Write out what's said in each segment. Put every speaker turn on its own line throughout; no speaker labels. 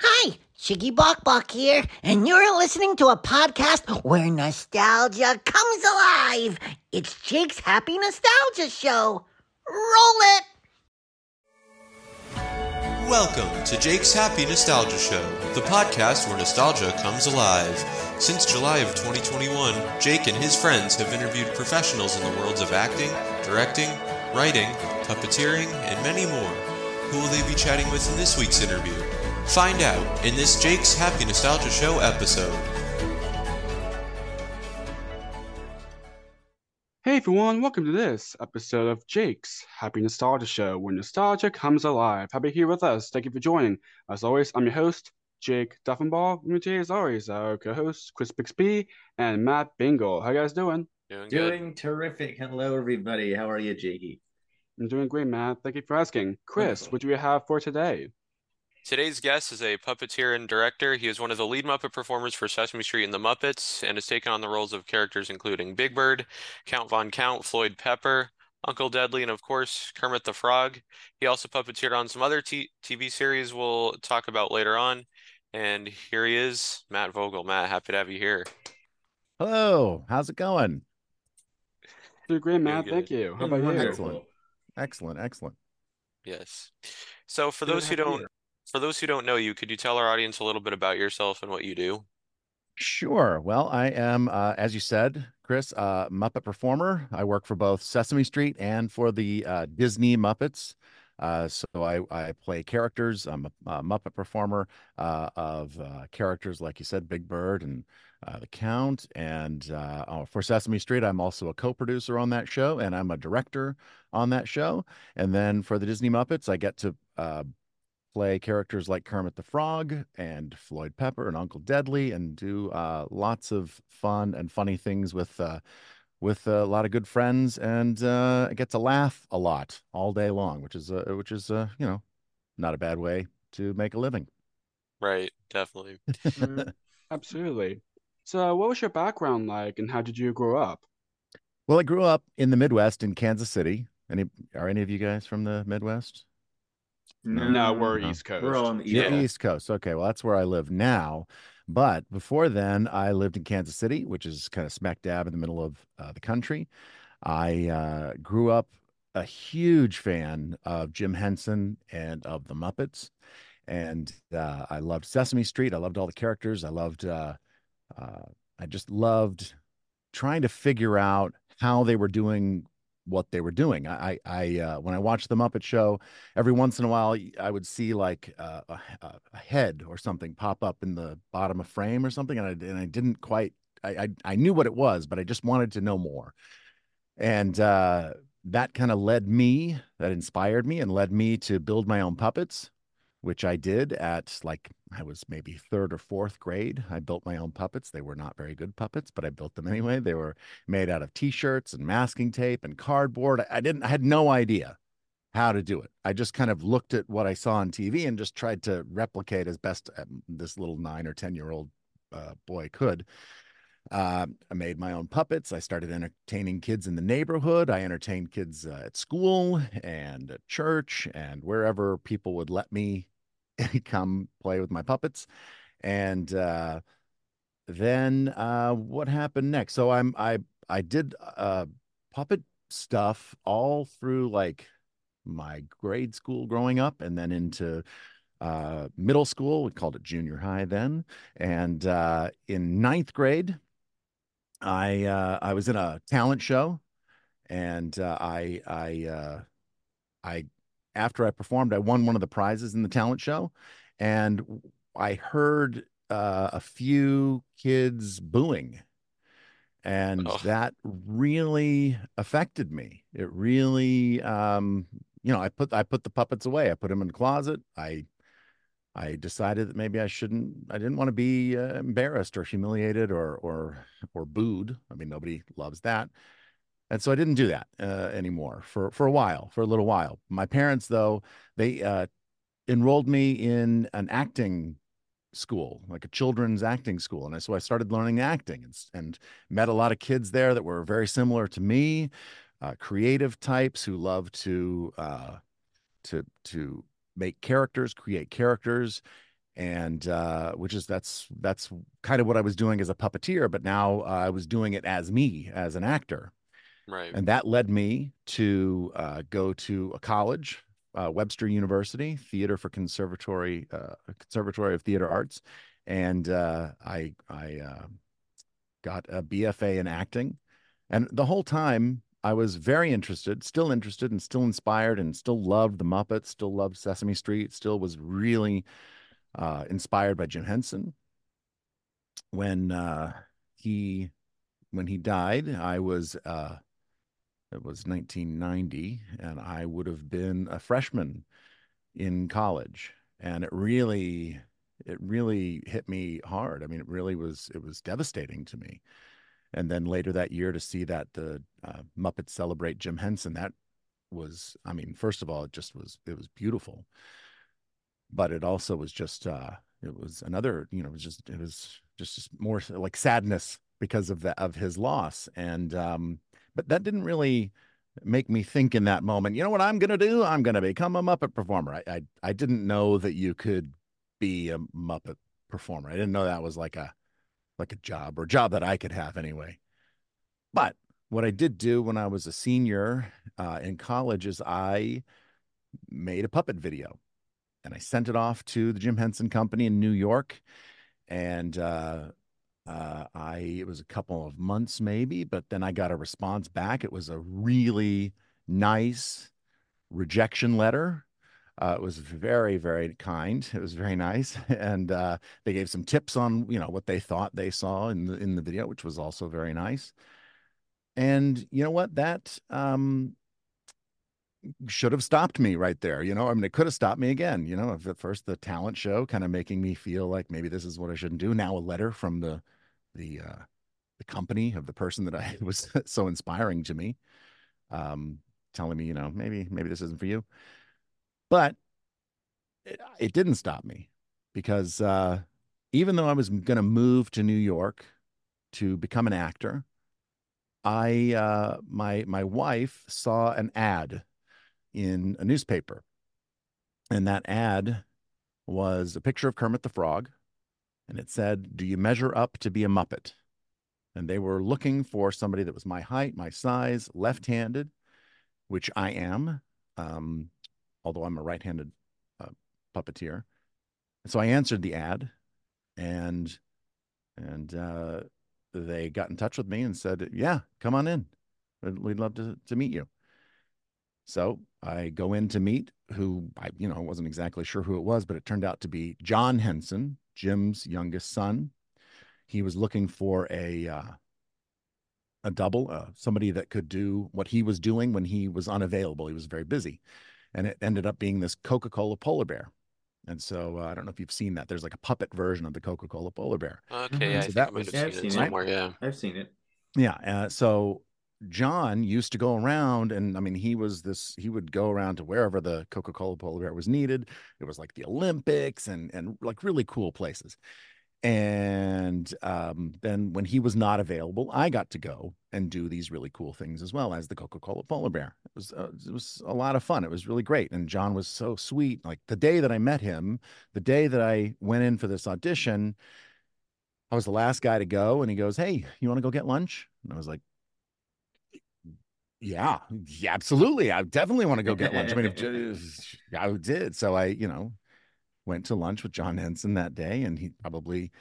Hi, Chiggy Bok Bok here, and you're listening to a podcast where nostalgia comes alive. It's Jake's Happy Nostalgia Show. Roll it!
Welcome to Jake's Happy Nostalgia Show, the podcast where nostalgia comes alive. Since July of 2021, Jake and his friends have interviewed professionals in the worlds of acting, directing, writing, puppeteering, and many more. Who will they be chatting with in this week's interview? Find out in this Jake's Happy Nostalgia Show episode.
Hey everyone, welcome to this episode of Jake's Happy Nostalgia Show, where nostalgia comes alive. Happy here with us. Thank you for joining. As always, I'm your host, Jake Duffenball. With me as always, our co-hosts Chris Bixby and Matt Bingle. How you guys doing?
Doing good.
Doing terrific. Hello, everybody. How are you, Jakey?
I'm doing great, Matt. Thank you for asking. Chris,
Wonderful.
what do we have for today?
Today's guest is a puppeteer and director. He is one of the lead Muppet performers for Sesame Street and the Muppets and has taken on the roles of characters including Big Bird, Count Von Count, Floyd Pepper, Uncle Deadly, and of course, Kermit the Frog. He also puppeteered on some other t TV series we'll talk about later on. And here he is, Matt Vogel. Matt, happy to have you here.
Hello, how's it going?
Doing great, Matt.
good.
Thank you. How about you?
Excellent. Excellent, excellent.
Yes. So for
Good
those who don't
here.
For those who don't know you, could you tell our audience a little bit about yourself and what you do?
Sure. Well, I am, uh, as you said, Chris, uh, Muppet performer. I work for both Sesame Street and for the uh, Disney Muppets. Uh, so I, I play characters. I'm a, a Muppet performer uh, of uh, characters like you said, Big Bird and the Count. And oh, for Sesame Street, I'm also a co-producer on that show, and I'm a director on that show. And then for the Disney Muppets, I get to play characters like Kermit the Frog and Floyd Pepper and Uncle Deadly, and do uh, lots of fun and funny things with uh, with a lot of good friends, and uh, get to laugh a lot all day long, which is uh, which is uh, you know not a bad way to make a living.
Right, definitely.
Mm, Absolutely. So, what was your background like, and how did you grow up?
Well, I grew up in the Midwest in Kansas City. Any are any of you guys from the Midwest?
No, we're
no.
East Coast.
We're on the East
Yeah.
Coast.
East Coast. Okay, well, that's where I live now. But before then, I lived in Kansas City, which is kind of smack dab in the middle of uh, the country. I uh, grew up a huge fan of Jim Henson and of the Muppets. And uh, I loved Sesame Street. I loved all the characters. I loved, uh, uh, I just loved trying to figure out how they were doing what they were doing. I, I, uh, when I watched the Muppet Show, every once in a while I would see like uh, a, a a head or something pop up in the bottom of frame or something, and I and I didn't quite. I I, I knew what it was, but I just wanted to know more, and uh, that kind of led me. That inspired me and led me to build my own puppets, which I did at like I was maybe third or fourth grade. I built my own puppets. They were not very good puppets, but I built them anyway. They were made out of t-shirts and masking tape and cardboard. I, didn't I had no idea how to do it. I just kind of looked at what I saw on TV and just tried to replicate as best um, this little 9 or 10 year old uh, boy could. Uh, I made my own puppets. I started entertaining kids in the neighborhood. I entertained kids uh, at school and at church and wherever people would let me come play with my puppets. And uh, then uh, what happened next? So I'm I I did uh, puppet stuff all through like my grade school growing up, and then into uh, middle school. We called it junior high then. And in ninth grade, I uh, I was in a talent show, and uh, I I uh, I after I performed, I won one of the prizes in the talent show, and I heard uh, a few kids booing, and
Oh.
that really affected me. It really, um, you know, I put I put the puppets away. I put them in the closet. I I decided that maybe I shouldn't. I didn't want to be uh, embarrassed or humiliated or or or booed. I mean, nobody loves that. And so I didn't do that uh, anymore for for a while, for a little while. My parents, though, they uh, enrolled me in an acting school, like a children's acting school, and so I started learning acting and, and met a lot of kids there that were very similar to me, uh, creative types who love to uh, to to make characters, create characters, and uh, which is that's that's kind of what I was doing as a puppeteer, but now uh, I was doing it as me as an actor,
Right.
and that led me to uh, go to a college, uh, Webster University, Theater for Conservatory, uh, Conservatory of Theater Arts, and uh, I I uh, got a BFA in acting, and the whole time I was very interested, still interested, and still inspired, and still loved the Muppets, still loved Sesame Street, still was really uh, inspired by Jim Henson. When uh, he when he died, I was uh, it was 1990, and I would have been a freshman in college, and it really it really hit me hard. I mean, it really was it was devastating to me. And then later that year to see that the uh, Muppets celebrate Jim Henson, that was, I mean, first of all, it just was it was beautiful, but it also was just uh, it was another, you know, it was just it was just, just more like sadness because of the of his loss, and um, but that didn't really make me think in that moment. You know what I'm gonna do? I'm gonna become a Muppet performer. I I, I didn't know that you could be a Muppet performer. I didn't know that was like a like a job or a job that I could have anyway. But what I did do when I was a senior uh, in college is I made a puppet video and I sent it off to the Jim Henson Company in New York. And uh, uh, I it was a couple of months maybe, but then I got a response back. It was a really nice rejection letter. Uh, it was very, very kind. It was very nice, and uh, they gave some tips on you know what they thought they saw in the in the video, which was also very nice. And you know what? That um, should have stopped me right there. You know, I mean, it could have stopped me again. You know, at first the talent show kind of making me feel like maybe this is what I shouldn't do. Now a letter from the the uh, the company of the person that I was so inspiring to me, um, telling me, you know, maybe maybe this isn't for you. But it, it didn't stop me because uh, even though I was going to move to New York to become an actor, I uh, my my wife saw an ad in a newspaper, and that ad was a picture of Kermit the Frog, and it said, "Do you measure up to be a Muppet?" And they were looking for somebody that was my height, my size, left-handed, which I am. Um, although I'm a right-handed uh, puppeteer. And so I answered the ad, and and uh, they got in touch with me and said, "Yeah, come on in. We'd, love to to meet you." So I go in to meet who I, you know, wasn't exactly sure who it was, but it turned out to be John Henson, Jim's youngest son. He was looking for a uh, a double, uh, somebody that could do what he was doing when he was unavailable. He was very busy and it ended up being this Coca-Cola polar bear. And so uh, I don't know if you've seen that. There's like a puppet version of the Coca-Cola polar bear.
Okay, yeah, I
So
think
that
I might
was-
have
Yeah, I've
seen
seen
it
it.
somewhere. Yeah.
I've seen it.
Yeah. Uh, so John used to go around, and I mean, he was this. He would go around to wherever the Coca-Cola polar bear was needed. It was like the Olympics and and like really cool places. And um, then when he was not available, I got to go and do these really cool things as well as the Coca-Cola polar bear. It was uh, it was a lot of fun. It was really great, and John was so sweet. Like the day that I met him, the day that I went in for this audition, I was the last guy to go, and he goes, "Hey, you want to go get lunch?" And I was like, "Yeah, yeah, absolutely. I definitely want to go get lunch." I mean, if, I did. So I, you know, went to lunch with John Henson that day, and he probably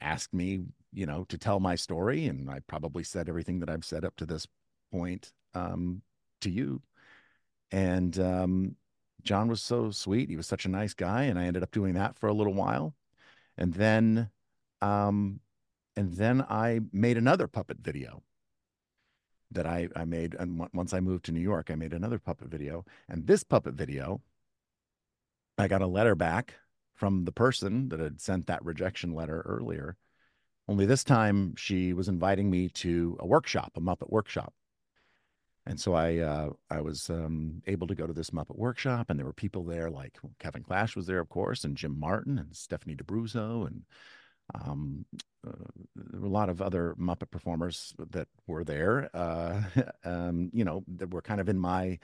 asked me, you know, to tell my story, and I probably said everything that I've said up to this point um, to you. And um, John was so sweet. He was such a nice guy, and I ended up doing that for a little while, and then, um, and then I made another puppet video that I I made, and once I moved to New York, I made another puppet video, and this puppet video, I got a letter back from the person that had sent that rejection letter earlier. Only this time she was inviting me to a workshop, a Muppet workshop. And so I uh, I was um, able to go to this Muppet workshop, and there were people there like Kevin Clash was there, of course, and Jim Martin and Stephanie D'Abruzzo, and um, uh, there were a lot of other Muppet performers that were there. Uh, um, you know, that were kind of in my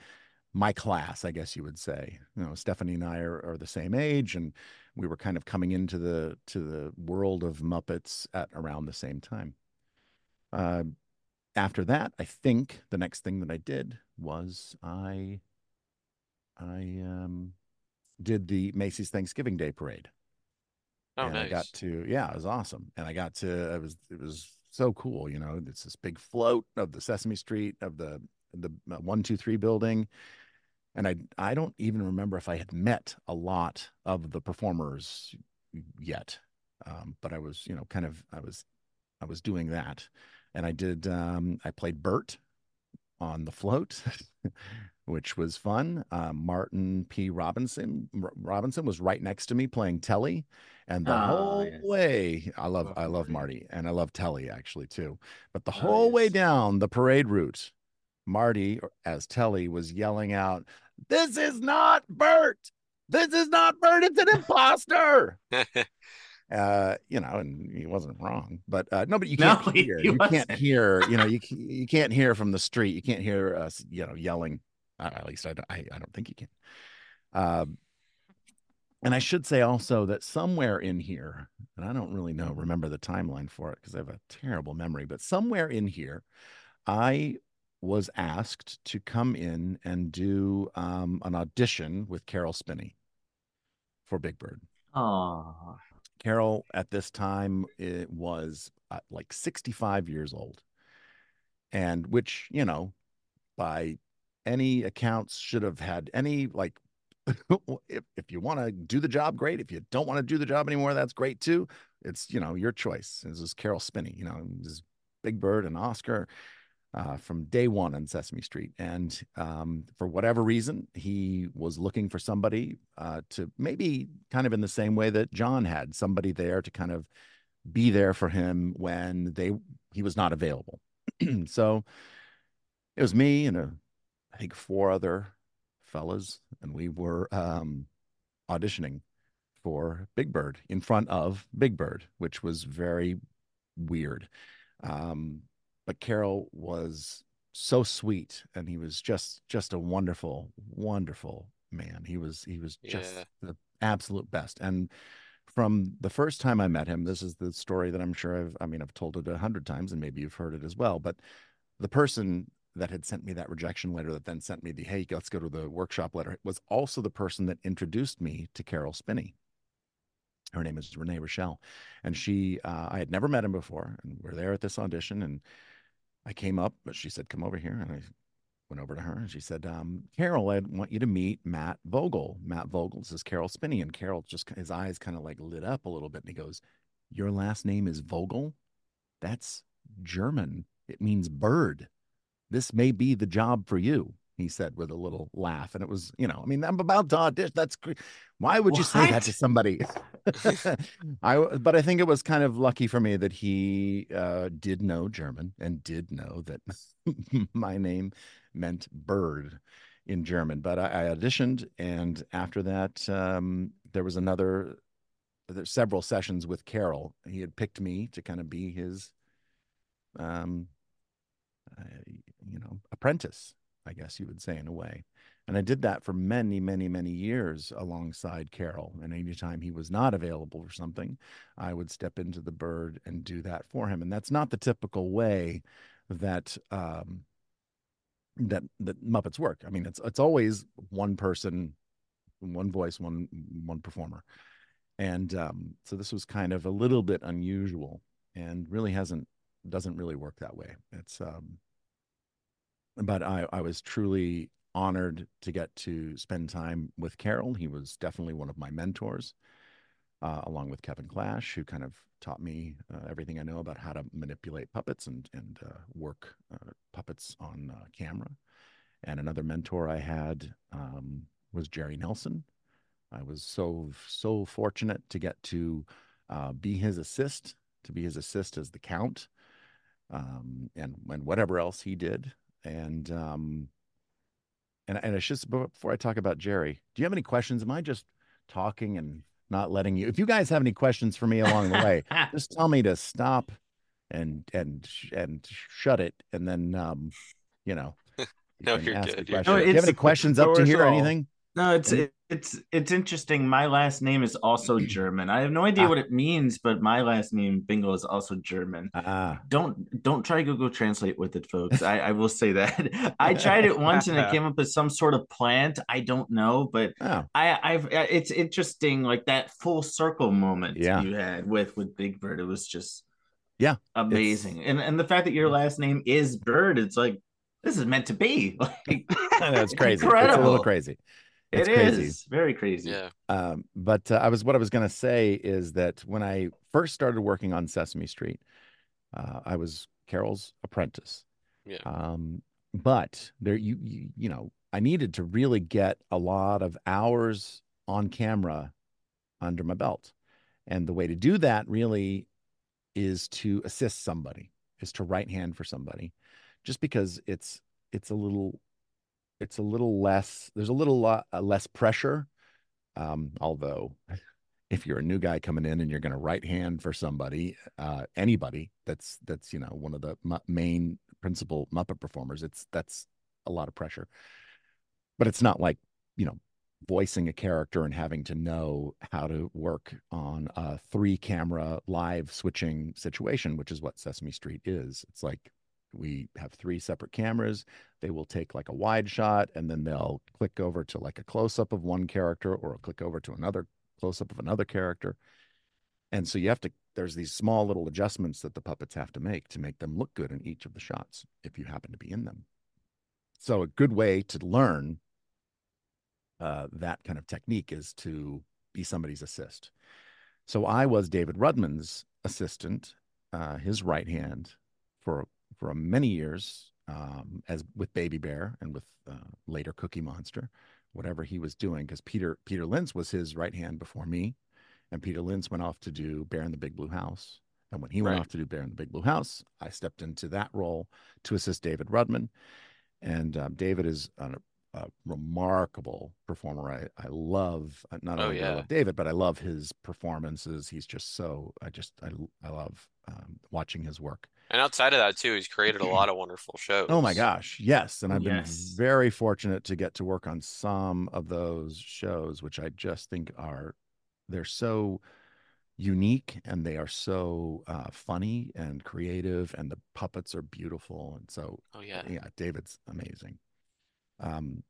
my class, I guess you would say. You know, Stephanie and I are, are the same age, and we were kind of coming into the to the world of Muppets at around the same time. Uh, after that, I think the next thing that I did was I I um, did the Macy's Thanksgiving Day Parade.
Oh,
and
nice.
I got to yeah, it was awesome, and I got to it was it was so cool. You know, it's this big float of the Sesame Street of the the uh, one two three building, and I I don't even remember if I had met a lot of the performers yet, um, but I was you know kind of I was I was doing that, and I did um, I played Bert on the float. which was fun. Uh, Martin P. Robinson R- Robinson was right next to me playing Telly, and the
Ah,
whole
yes.
way I love I love
Marty.
And I love Telly actually too. But the
Oh,
whole way down the parade route, Marty as Telly was yelling out, "This is not Bert! This is not Bert! It's an imposter!" uh you know and he wasn't wrong but uh no but you can't
he-
hear
he
you can't
wasn't.
hear you know you you can't hear from the street you can't hear us you know yelling uh, at least I don't, I, I don't think you can um and I should say also that somewhere in here, and I don't really know, remember the timeline for it because I have a terrible memory, but somewhere in here, I was asked to come in and do um, an audition with Caroll Spinney for Big Bird.
Oh,
Caroll at this time it was uh, like 65 years old. And which, you know, by any accounts should have had any like if if you want to do the job great, if you don't want to do the job anymore that's great too. It's, you know, your choice. This is Caroll Spinney, you know, this is Big Bird and Oscar uh, from day one on Sesame Street. And um, for whatever reason, he was looking for somebody uh, to maybe kind of in the same way that John had somebody there to kind of be there for him when they he was not available. so it was me and a, I think four other fellas, and we were um, auditioning for Big Bird in front of Big Bird, which was very weird. Um, but Caroll was so sweet, and he was just just a wonderful, wonderful man. He was he was just
Yeah.
the absolute best. And from the first time I met him, this is the story that I'm sure I've I mean I've told it a hundred times, and maybe you've heard it as well. But the person that had sent me that rejection letter that then sent me the hey let's go to the workshop letter was also the person that introduced me to Caroll Spinney her name is Renee Rochelle, and she uh, I had never met him before, and we're there at this audition, and I came up, but she said, "Come over here," and I went over to her, and she said, um, "Caroll, I want you to meet Matt Vogel. Matt Vogel this is Caroll Spinney," and Caroll just his eyes kind of like lit up a little bit, and he goes, "Your last name is Vogel? That's German. It means bird. This may be the job for you." He said with a little laugh, and it was, you know, I mean, I'm about to audition. That's why would you say that to somebody? I, but I think it was kind of lucky for me that he uh, did know German and did know that my name meant bird in German. But I, I auditioned, and after that, um, there was another, there's several sessions with Caroll. He had picked me to kind of be his, um, uh, you know, apprentice, I guess you would say in a way. And I did that for many, many, many years alongside Caroll. And anytime he was not available for something, I would step into the bird and do that for him. And that's not the typical way that um, that that Muppets work. I mean, it's it's always one person, one voice, one one performer. And um, so this was kind of a little bit unusual and really hasn't doesn't really work that way. It's um but I, I was truly honored to get to spend time with Caroll. He was definitely one of my mentors, uh, along with Kevin Clash, who kind of taught me uh, everything I know about how to manipulate puppets and and uh, work uh, puppets on uh, camera. And another mentor I had um, was Jerry Nelson. I was so so fortunate to get to uh, be his assist, to be his assist as the count, um, and and whatever else he did and um and and it's just before I talk about Jerry, do you have any questions? Am I just talking and not letting you? If you guys have any questions for me along the way, just tell me to stop and and and shut it, and then um, you know, you
No, you're good, you're
question.
good.
do you have any questions up to
no
here?
worries at all.
Anything?
No, it's
And-
it's it's interesting. My last name is also German. I have no idea
Ah.
what it means, but my last name Bingo is also German.
Ah,
Don't don't try Google Translate with it, folks. I, I will say that. I tried it once and it came up as some sort of plant. I don't know, but
oh,
I I've it's interesting like that full circle moment
Yeah.
you had with with Big Bird. It was just
Yeah,
amazing. And and the fact that your last name is Bird, it's like this is meant to be. Like
that's crazy. It's a little crazy. It's
It
crazy.
is very crazy.
Yeah.
Um, but uh, I was what I was going to say is that when I first started working on Sesame Street, uh, I was Caroll's apprentice.
Yeah.
Um, but there, you, you, you know, I needed to really get a lot of hours on camera under my belt, and the way to do that really is to assist somebody, is to right hand for somebody, just because it's it's a little it's a little less there's a little lo- uh, less pressure um, although if you're a new guy coming in and you're going to right hand for somebody uh, anybody that's that's you know one of the main principal muppet performers it's that's a lot of pressure. But it's not like you know voicing a character and having to know how to work on a three camera live switching situation which is what sesame street is. It's like we have three separate cameras. They will take like a wide shot and then they'll click over to like a close up of one character or click over to another close up of another character. And so you have to there's these small little adjustments that the puppets have to make to make them look good in each of the shots if you happen to be in them. So a good way to learn uh, that kind of technique is to be somebody's assist. So i was david rudman's assistant uh, his right hand for for many years um, as with Baby Bear and with uh, later Cookie Monster, whatever he was doing, because Peter Peter Linz was his right hand before me, and Peter Linz went off to do Bear in the Big Blue House, and when he went
Right.
off to do Bear in the Big Blue House, I stepped into that role to assist David Rudman, and um, David is a, a remarkable performer. I I love uh, not
Oh,
only I love David, but I love his performances. He's just so I just I I love um, watching his work.
And outside of that too, he's created a lot of wonderful shows.
Oh my gosh, yes. And I've been very fortunate to get to work on some of those shows, which I just think are they're so unique and they are so uh, funny and creative, and the puppets are beautiful. And so,
Oh yeah.
yeah, David's amazing. Um,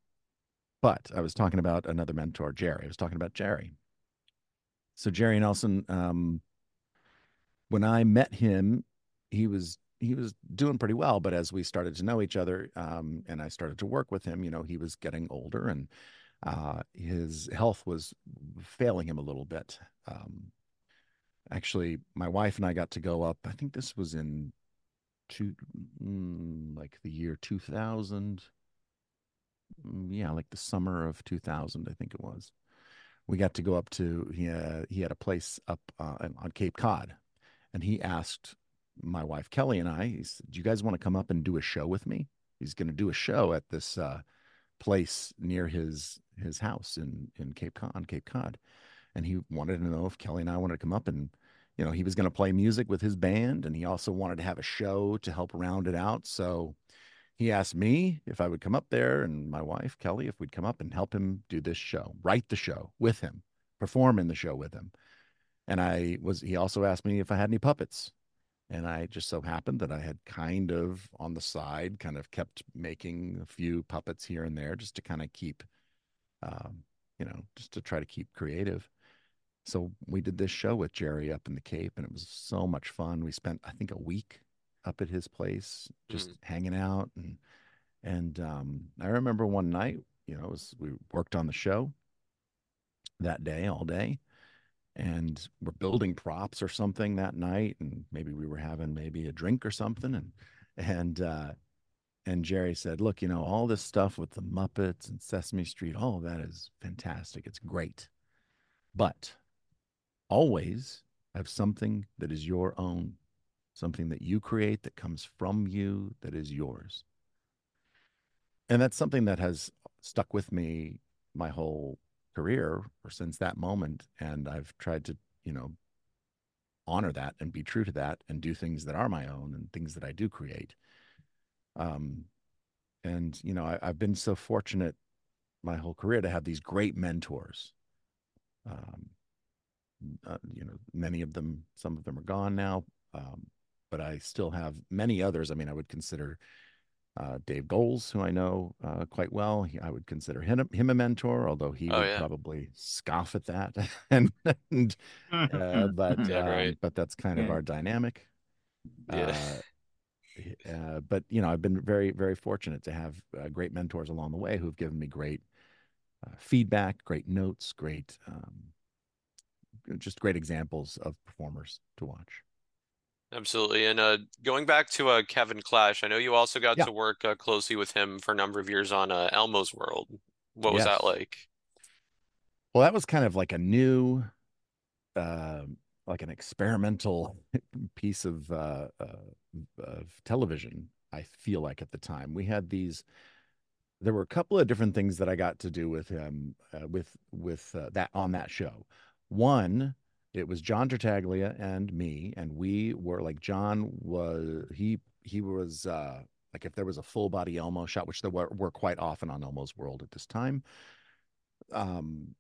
but I was talking about another mentor, Jerry. I was talking about Jerry. So Jerry Nelson, um, when I met him, he was he was doing pretty well. But as we started to know each other, um, and I started to work with him, you know, he was getting older and uh, his health was failing him a little bit. Um, actually, my wife and I got to go up. I think this was in two, mm, like the year two thousand. Mm, Yeah, like the summer of two thousand, I think it was. We got to go up to he had, he had a place up uh, on Cape Cod, and he asked my wife Kelly and I, he said, "Do you guys want to come up and do a show with me?" He's going to do a show at this uh, place near his his house in in Cape Cod, on Cape Cod, and he wanted to know if Kelly and I wanted to come up and you know he was going to play music with his band, and he also wanted to have a show to help round it out. So he asked me if I would come up there, and my wife Kelly if we'd come up and help him do this show, write the show with him, perform in the show with him. And I was. He also asked me if I had any puppets. And I just so happened that I had kind of on the side, kind of kept making a few puppets here and there just to kind of keep, um, you know, just to try to keep creative. So we did this show with Jerry up in the Cape, and it was so much fun. We spent, I think, a week up at his place, just hanging out, and and um, I remember one night, you know, it was we worked on the show that day all day, and we're building props or something that night and maybe we were having maybe a drink or something and and uh and Jerry said, "Look, you know, all this stuff with the Muppets and Sesame Street, all of that is fantastic. It's great. But always have something that is your own, something that you create that comes from you that is yours." And that's something that has stuck with me my whole career or since that moment and i've tried to you know honor that and be true to that and do things that are my own and things that i do create um and you know I, i've been so fortunate my whole career to have these great mentors. Um, uh, you know, many of them, some of them are gone now, um, but I still have many others. I mean, I would consider uh, Dave Goelz, who I know uh, quite well. He, I would consider him, him a mentor, although he
Oh,
would
yeah.
probably scoff at that. and, and uh, but
Yeah,
um,
right.
but that's kind of our dynamic.
Yeah.
Uh, uh, but you know, I've been very, very fortunate to have uh, great mentors along the way who've given me great uh, feedback, great notes, great, um, just great examples of performers to watch.
Absolutely. And uh, going back to uh, Kevin Clash, I know you also got
Yeah.
to work uh, closely with him for a number of years on uh, Elmo's World. What was that
Yes.
like?
Well, that was kind of like a new, um, like an experimental piece of uh, uh, of television. I feel like at the time we had these. There were a couple of different things that I got to do with him, uh, with with uh, that on that show. One, it was John Tartaglia and me, and we were like John was he he was uh, like if there was a full body Elmo shot, which there were, were quite often on Elmo's World at this time. Um,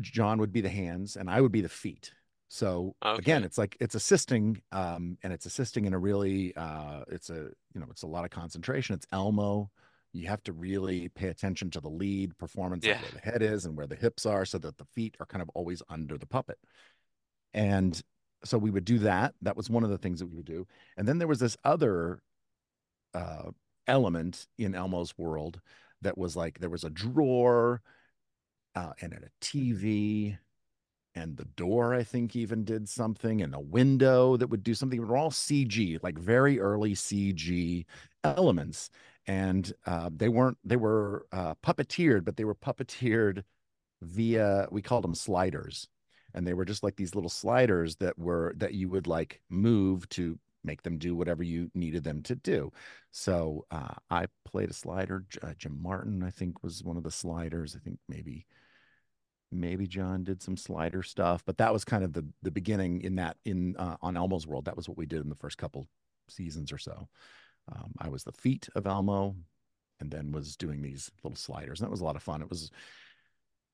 John would be the hands and I would be the feet. So again, it's like it's assisting, um, and it's assisting in a really, uh, it's a you know, it's a lot of concentration. It's Elmo. You have to really pay attention to the lead performance,
Yeah.
where the head is and where the hips are, so that the feet are kind of always under the puppet. And so we would do that. That was one of the things that we would do. And then there was this other uh, element in Elmo's world that was like there was a drawer uh, and a TV and the door I think even did something and a window that would do something. They were all CG, like very early CG elements, and uh, they weren't. They were uh, puppeteered, but they were puppeteered via we called them sliders, and they were just like these little sliders that were that you would like move to make them do whatever you needed them to do. So uh, I played a slider. Uh, Jim Martin, I think, was one of the sliders. I think maybe maybe John did some slider stuff, but that was kind of the the beginning in that in uh, on Elmo's World. That was what we did in the first couple seasons or so. Um, I was the feet of Elmo, and then was doing these little sliders, and that was a lot of fun. It was,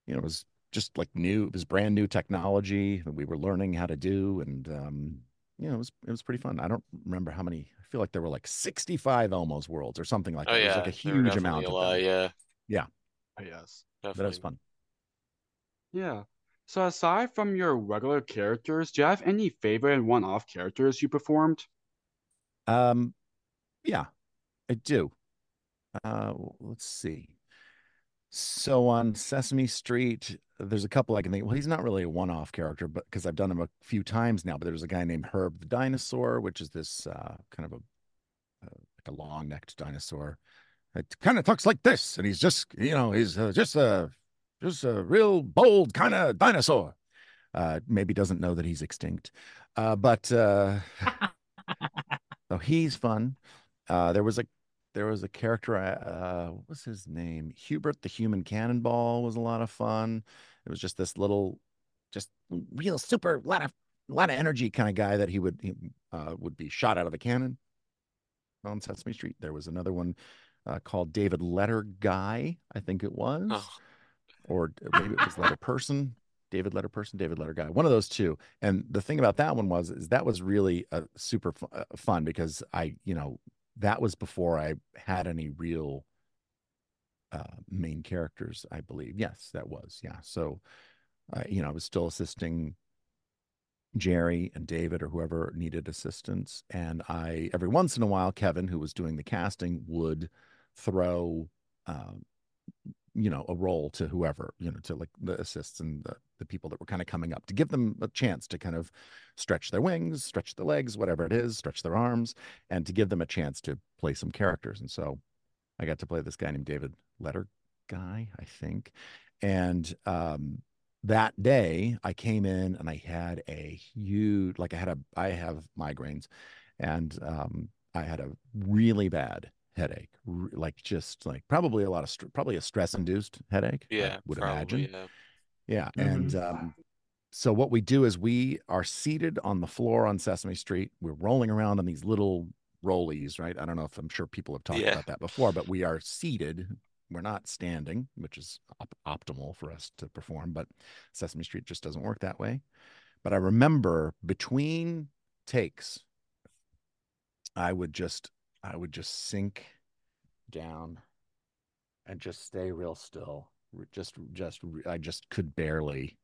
you know, it was just like new. It was brand new technology that we were learning how to do, and um, you know, it was it was pretty fun. I don't remember how many. I feel like there were like sixty five Elmo's Worlds or something like
Oh
that. It was
yeah,
like a huge amount
a
of
lot.
them.
Yeah,
Oh, yes.
But that was fun.
Yeah. So aside from your regular characters, do you have any favorite and one-off characters you performed?
Um, yeah, I do. Uh, let's see. So on Sesame Street, there's a couple I can think. Well, he's not really a one-off character, but because I've done him a few times now. But there's a guy named Herb the dinosaur, which is this uh, kind of a uh, like a long-necked dinosaur. It kind of talks like this, and he's just, you know, he's uh, just a just a real bold kind of dinosaur. Uh, maybe doesn't know that he's extinct, uh, but uh, so he's fun. Uh, there was a there was a character. Uh, what was his name? Hubert the Human Cannonball was a lot of fun. It was just this little, just real super lot of a lot of energy kind of guy that he would he, uh, would be shot out of a cannon on Sesame Street. There was another one uh, called David Letter Guy, I think it was,
Oh,
or maybe it was Letter Person. David Letter Person, David Letter Guy, one of those two. And the thing about that one was, is that was really uh, super fu- uh, fun because I, you know, that was before I had any real uh, main characters, I believe. Yes, that was. Yeah. So, uh, you know, I was still assisting Jerry and David or whoever needed assistance. And I, every once in a while, Kevin, who was doing the casting, would throw, um, you know, a role to whoever, you know, to like the assists and the, the people that were kind of coming up to give them a chance to kind of stretch their wings, stretch their legs, whatever it is, stretch their arms, and to give them a chance to play some characters. And so I got to play this guy named David Letter Guy, I think. And um, that day I came in and I had a huge, like I had a, I have migraines and um, I had a really bad headache, like just like probably a lot of, probably a stress induced headache. I
yeah,
would
probably.
imagine.
Yeah.
Yeah. And um, so what we do is we are seated on the floor on Sesame Street. We're rolling around on these little rollies, right? I don't know if I'm sure people have talked
Yeah.
about that before, but we are seated we're not standing, which is op- optimal for us to perform, but Sesame Street just doesn't work that way. But I remember between takes, I would just I would just sink down and just stay real still. Just just I just could barely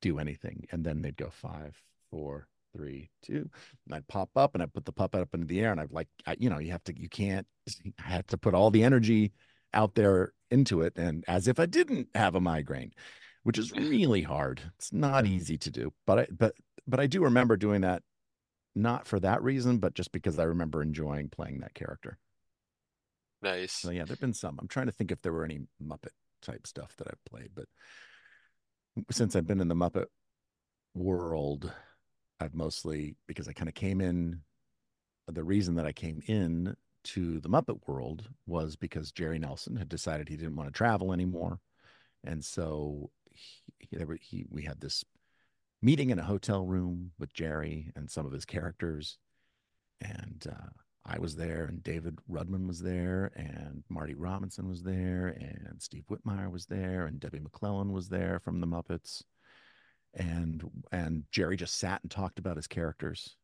do anything. And then they'd go five, four, three, two. And I'd pop up and I'd put the puppet up into the air. And I'd like, I, you know, you have to, you can't, I had to put all the energy out there into it. And as if I didn't have a migraine, which is really hard. It's not mm. easy to do. But I, but, but I do remember doing that, not for that reason, but just because I remember enjoying playing that character.
Nice.
So yeah, there've been some. I'm trying to think if there were any Muppet type stuff that I've played, but since I've been in the Muppet world, I've mostly because I kind of came in. The reason that I came in to the Muppet world was because Jerry Nelson had decided he didn't want to travel anymore, and so he, he, he we had this meeting in a hotel room with Jerry and some of his characters, and uh, I was there, and David Rudman was there, and Marty Robinson was there, and Steve Whitmire was there, and Debbie McClellan was there from the Muppets, and and Jerry just sat and talked about his characters.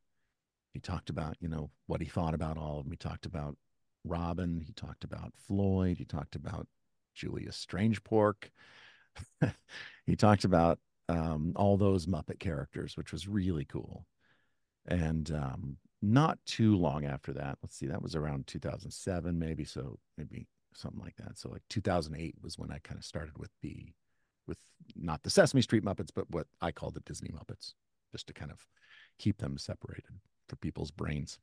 He talked about you know what he thought about all of them. He talked about Robin. He talked about Floyd. He talked about Julius Strangepork. he talked about um, all those Muppet characters, which was really cool. And um, not too long after that, let's see, that was around 2007, maybe. So maybe something like that. So like 2008 was when I kind of started with the, with not the Sesame Street Muppets, but what I call the Disney Muppets, just to kind of keep them separated for people's brains.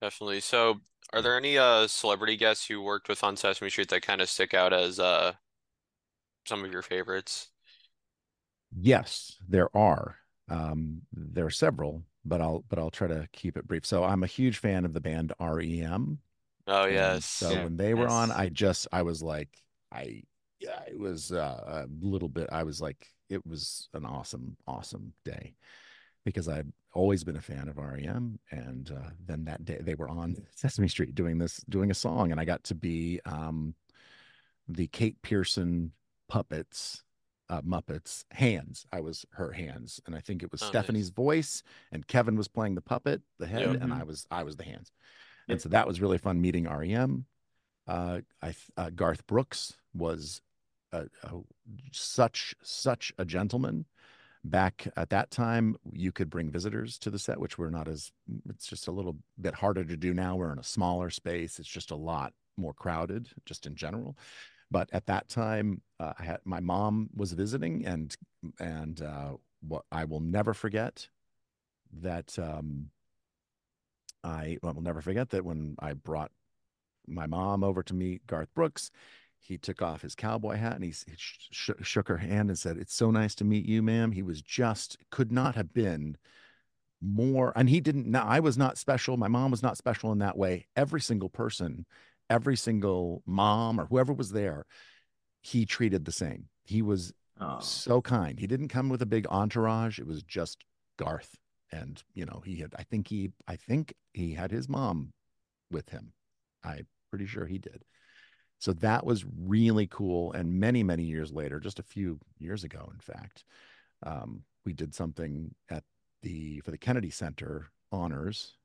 Definitely. So, are there any uh celebrity guests you worked with on Sesame Street that kind of stick out as uh some of your favorites?
Yes, there are. Um, there are several, but I'll but I'll try to keep it brief. So I'm a huge fan of the band REM.
Oh
And
yes.
so
Yeah,
when they were on. I just I was like I yeah, it was uh, a little bit I was like it was an awesome awesome day because i have always been a fan of REM and uh, then that day they were on Sesame Street doing this doing a song and I got to be um the Kate Pierson puppets uh, Muppets hands. I was her hands, and I think it was
Oh, nice.
Stephanie's voice, and Kevin was playing the puppet, the head,
Yep.
and I was I was the hands. And
Yep.
so that was really fun meeting REM. Uh, I uh, Garth Brooks was a, a, such such a gentleman. Back at that time, you could bring visitors to the set, which we're not as. It's just a little bit harder to do now. We're in a smaller space. It's just a lot more crowded, just in general but at that time uh, I had my mom was visiting and and uh, what I will never forget that um, I will never forget that when I brought my mom over to meet Garth Brooks, he took off his cowboy hat and he, he sh- sh- shook her hand and said, "It's so nice to meet you, ma'am." He was just could not have been more, and he didn't. Now I was not special. My mom was not special in that way. Every single person, every single mom or whoever was there, he treated the same. He was
Oh,
so kind. He didn't come with a big entourage. It was just Garth. And, you know, he had, I think he, I think he had his mom with him. I'm pretty sure he did. So that was really cool. And many, many years later, just a few years ago, in fact, um, we did something at the, for the Kennedy Center honors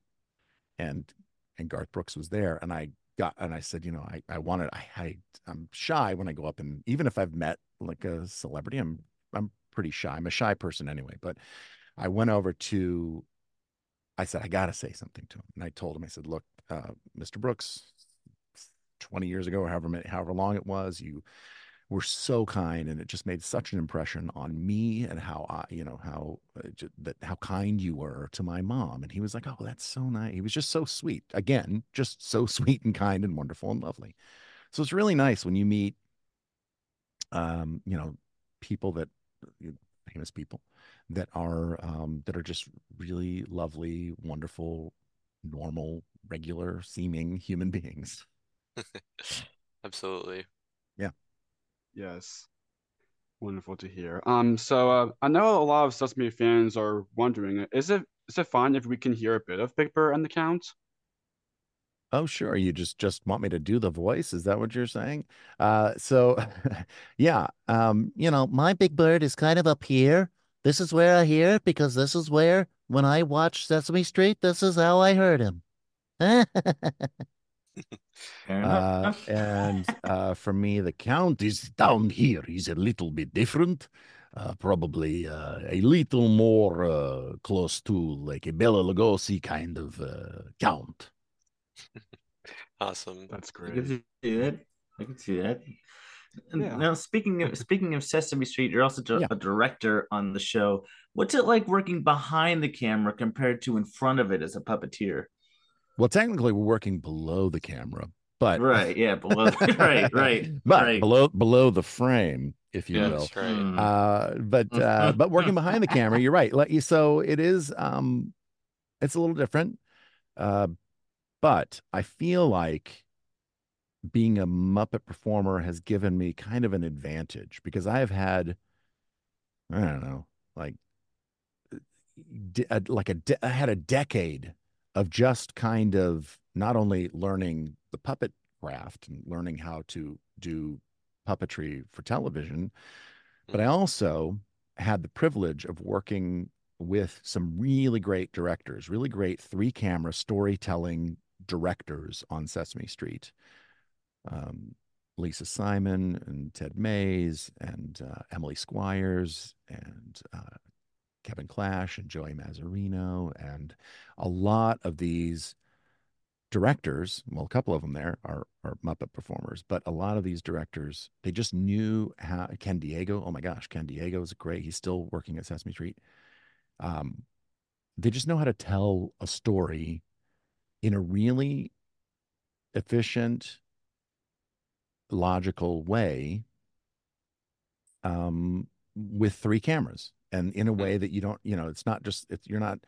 and, and Garth Brooks was there. And I got, and I said, you know, I, I wanted, I, I, I'm shy when I go up and even if I've met like a celebrity, I'm, I'm pretty shy. I'm a shy person anyway, but I went over to, I said, I got to say something to him. And I told him, I said, look, uh, Mr. Brooks, 20 years ago however many, however long it was, you were so kind and it just made such an impression on me and how I, you know, how uh, that how kind you were to my mom. And he was like, "Oh, that's so nice." He was just so sweet. Again, just so sweet and kind and wonderful and lovely. So it's really nice when you meet um, you know, people that famous people that are um that are just really lovely, wonderful, normal, regular seeming human beings.
Absolutely.
Yes. Wonderful to hear. Um, so uh, I know a lot of Sesame fans are wondering, is it is it fine if we can hear a bit of Big Bird and the Count?
Oh, sure. You just just want me to do the voice? Is that what you're saying? Uh, so yeah, um, you know, my big bird is kind of up here. This is where I hear it because this is where when I watch Sesame Street, this is how I heard him.
Fair
Uh, and uh, for me, the count is down here. He's a little bit different. Uh, probably uh, a little more uh, close to like a Bela Lugosi kind of uh, count.
Awesome.
That's
I can
great.
see that. I can see that.
Yeah.
Now, speaking of speaking of Sesame Street, you're also di-
Yeah.
a director on the show. What's it like working behind the camera compared to in front of it as a puppeteer?
Well, technically, we're working below the camera, but
Right. Yeah. Below. right. Right.
but
right.
below below the frame, if you
Yeah,
will.
that's right.
Hmm.
Uh, but uh, but working behind the camera, you're right. Like so, it is. Um, it's a little different. Uh, but I feel like being a Muppet performer has given me kind of an advantage because I have had, I don't know, like, de- uh, like a de- I had a decade of just kind of not only learning the puppet craft and learning how to do puppetry for television, but I also had the privilege of working with some really great directors, really great three camera storytelling directors on Sesame Street. Um, Lisa Simon and Ted Mays and uh, Emily Squires and uh, Kevin Clash and Joey Mazzarino and a lot of these directors well a couple of them there are are muppet performers but a lot of these directors they just knew how ken diego oh my gosh ken diego is great he's still working at sesame street. Um they just know how to tell a story in a really efficient logical way um with three cameras and in a mm-hmm. way that you don't you know it's not just it's you're not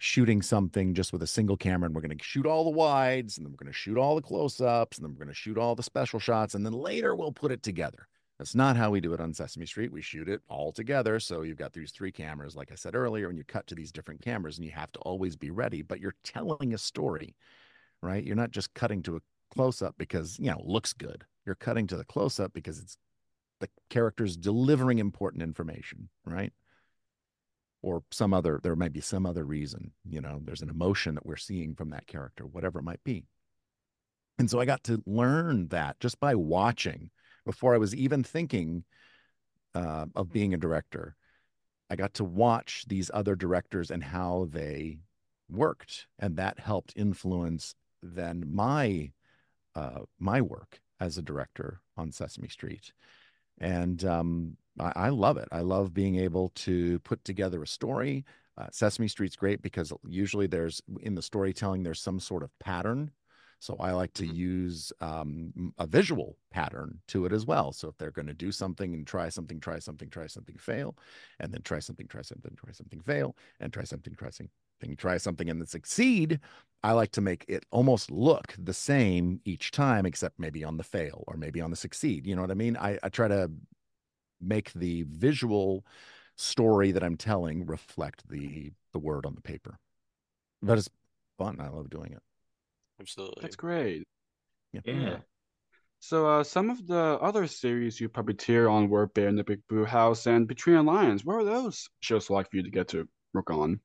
shooting something just with a single camera and we're going to shoot all the wides and then we're going to shoot all the close-ups and then we're going to shoot all the special shots and then later we'll put it together. That's not how we do it on sesame street. We shoot it all together. So you've got these three cameras like i said earlier and you cut to these different cameras and you have to always be ready but you're telling a story right? You're not just cutting to a close-up because you know looks good. You're cutting to the close-up because it's the character's delivering important information right? Or some other there might be some other reason you know there's an emotion that we're seeing from that character whatever it might be. And so i got to learn that just by watching. Before i was even thinking uh, of being a director i got to watch these other directors and how they worked. And that helped influence then my uh, my work as a director on sesame street and um, I, I love it. I love being able to put together a story. Uh, Sesame Street's great because usually there's in the storytelling there's some sort of pattern. So I like to
Mhm.
use um, a visual pattern to it as well. So if they're going to do something and try something, try something, try something, fail, and then try something, try something, try something, fail, and try something, try something, try something, and then succeed. I like to make it almost look the same each time, except maybe on the fail or maybe on the succeed. You know what I mean? I, I try to make the visual story that I'm telling reflect the the word on the paper. But it's fun. I love doing it.
Absolutely.
That's great.
Yeah.
So, uh, some of the other series you puppeteer on were Bear in the Big Blue House and Between the Lions. What were those shows like for you to get to work on?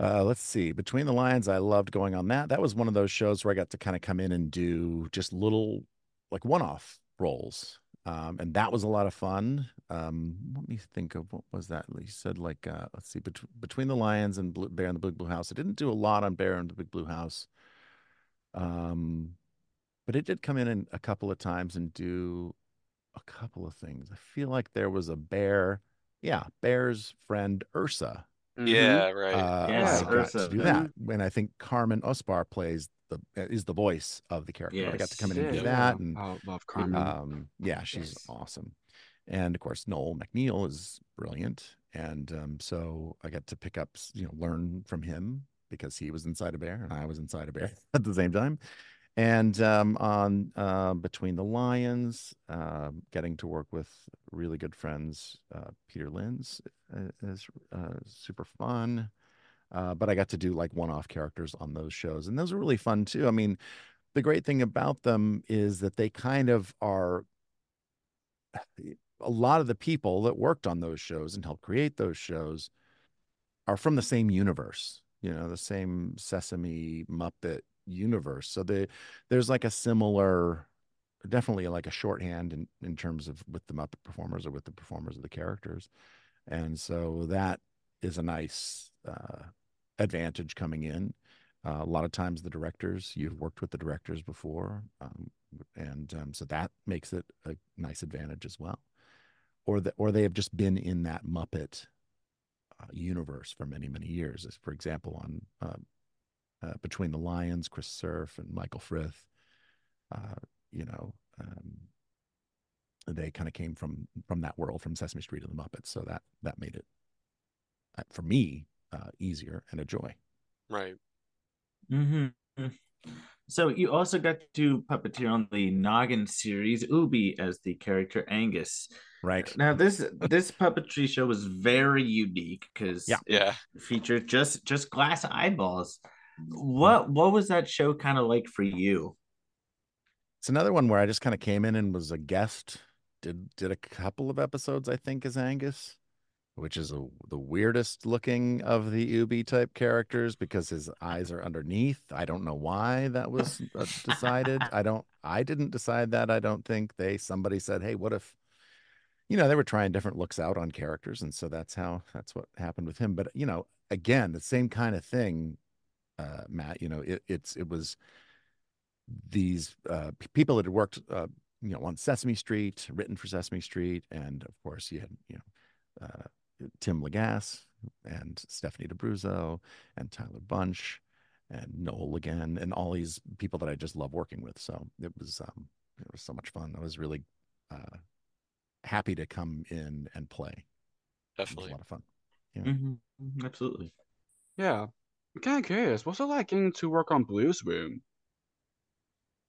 Uh, let's see. Between the Lions, I loved going on that. That was one of those shows where I got to kind of come in and do just little, like one-off roles, um, and that was a lot of fun. Um, let me think of what was that? You said like, uh, let's see, bet- Between the Lions and Blue, Bear in the Big Blue House. I didn't do a lot on Bear in the Big Blue House, um, but it did come in and a couple of times and do a couple of things. I feel like there was a bear, yeah, Bear's friend Ursa
Yeah, right.
uh,
Yes,
I got to do that. And I think Carmen Osbahr plays the is the voice of the character. I got to come in and do
yeah.
that, and
I love Carmen.
um, yeah, she's
Yes.
awesome. And of course, Noel MacNeal is brilliant, and um, so I got to pick up, you know, learn from him because he was inside a bear and I was inside a bear at the same time. And um, on uh, Between the Lions, um, getting to work with really good friends, uh, Peter Linz uh, is uh, super fun. Uh, but I got to do like one-off characters on those shows, and those are really fun too. I mean, the great thing about them is that they kind of are a lot of the people that worked on those shows and helped create those shows are from the same universe, you know, the same Sesame Muppet universe. So the there's like a similar definitely like a shorthand in, in terms of with the Muppet performers or with the performers of the characters. And so that is a nice uh, advantage coming in. Uh, a lot of times the directors, you've worked with the directors before. Um, and um, so that makes it a nice advantage as well. Or, the, or they have just been in that Muppet uh, universe for many, many years. As for example, on uh, uh, Between the Lions, Chris Cerf and Michael Frith, uh, you know, um, they kind of came from from that world, from Sesame Street and the Muppets. So that that made it uh, for me uh, easier and a joy.
Right.
Mm-hmm. So you also got to puppeteer on the Noggin series, Oobi as the character Angus.
Right.
Now this this puppetry show was very unique because
Yeah.
Yeah.
it featured just just glass eyeballs. What what was that show kind of like for you?
It's another one where I just kind of came in and was a guest. Did did a couple of episodes, I think, as Angus, which is a, the weirdest looking of the Oobi type characters because his eyes are underneath. I don't know why that was uh, decided. I don't. I didn't decide that. I don't think they. Somebody said, "Hey, what if?" You know, they were trying different looks out on characters, and so that's how that's what happened with him. But you know, again, the same kind of thing, uh, Matt. You know, it, it's it was these uh, people that had worked, uh, you know, on Sesame Street, written for Sesame Street, and of course you had, you know, uh, Tim Lagasse and Stephanie D'Abruzzo and Tyler Bunch and Noel again, and all these people that I just love working with. So it was, um, it was so much fun. I was really uh, happy to come in and play. It was
Definitely.
a lot of fun.
Mhm, Absolutely.
Yeah. I'm kind of curious. What's it like getting to work on Blues Room?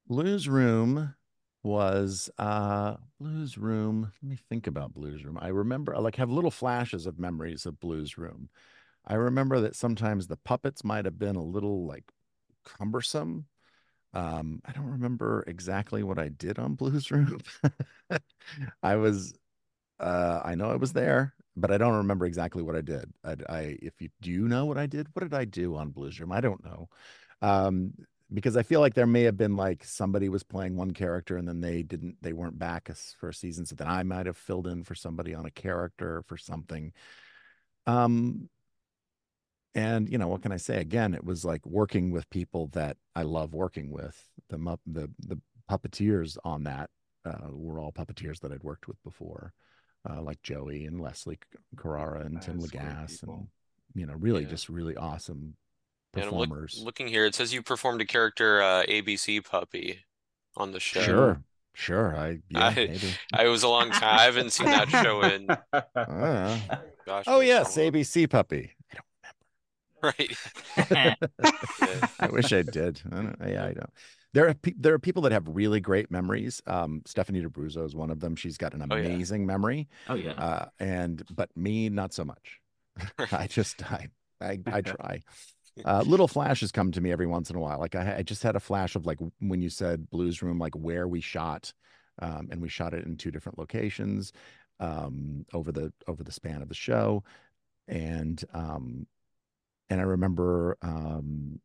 Blues Room was uh Blues Room. Let me think about Blues Room. I remember I like have little flashes of memories of Blues Room. I remember that sometimes the puppets might have been a little like cumbersome. Um, I don't remember exactly what I did on Blues Room. I was uh I know I was there, but I don't remember exactly what I did. I, I if you do you know what I did? What did I do on Blues Room? I don't know. Um, because I feel like there may have been like somebody was playing one character and then they didn't they weren't back for a season, so then I might have filled in for somebody on a character for something. Um, and you know what can I say? Again, it was like working with people that I love working with. The the the puppeteers on that uh, were all puppeteers that I'd worked with before, uh, like Joey and Leslie Carrara and Tim
That's
Lagasse, and you know, really
Yeah.
just really awesome
And I'm look, looking here, it says you performed a character uh, ABC puppy on the show.
Sure, sure. I yeah,
I-
maybe.
I was a long time. I haven't seen that show in
Uh,
gosh.
oh
it's
yes,
how long.
ABC puppy. I don't remember.
Right.
I wish I did. I don't, yeah, I don't. There are pe- there are people that have really great memories. Um, Stephanie D'Abruzzo is one of them. She's got an
Oh, yeah.
amazing memory.
oh yeah.
Uh, and but me, not so much. I just I I, I try. Uh, little flashes come to me every once in a while. Like I, I just had a flash of like when you said blues room, like where we shot, um, and we shot it in two different locations um, over the over the span of the show, and um, and I remember um,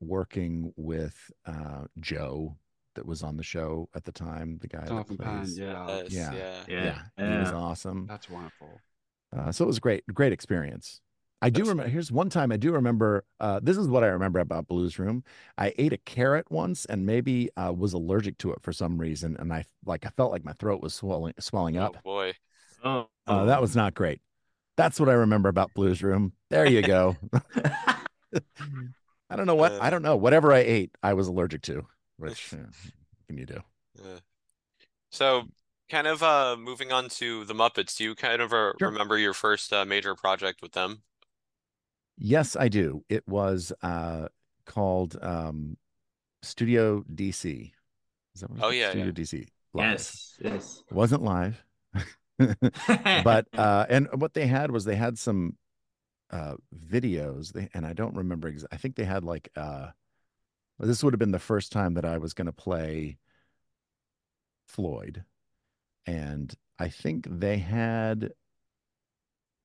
working with uh, Joe that was on the show at the time, the guy
Jonathan
that
Penn,
plays.
yeah.
Yes,
Yeah.
yeah.
yeah.
Yeah, he was awesome.
That's wonderful.
Uh, so it was great, great experience. I do remember. Here's one time I do remember. Uh, this is what I remember about Blues Room. I ate a carrot once and maybe uh, was allergic to it for some reason, and I like I felt like my throat was swelling, swelling up.
Oh
up.
boy.
Oh,
Uh, that was not great. That's what I remember about Blues Room. There you go. I don't know what. I don't know. Whatever I ate, I was allergic to. Which uh, what can you do?
Yeah. So, kind of uh moving on to the Muppets, do you kind of uh,
Sure.
remember your first uh, major project with them?
Yes, I do. It was uh, called um, Studio DC. Is that what it's
Oh,
called?
yeah,
Studio
yeah.
DC. Live.
yes, yes.
It wasn't live. but uh and what they had was they had some uh videos they and I don't remember ex- I think they had like uh this would have been the first time that I was going to play Floyd. And I think they had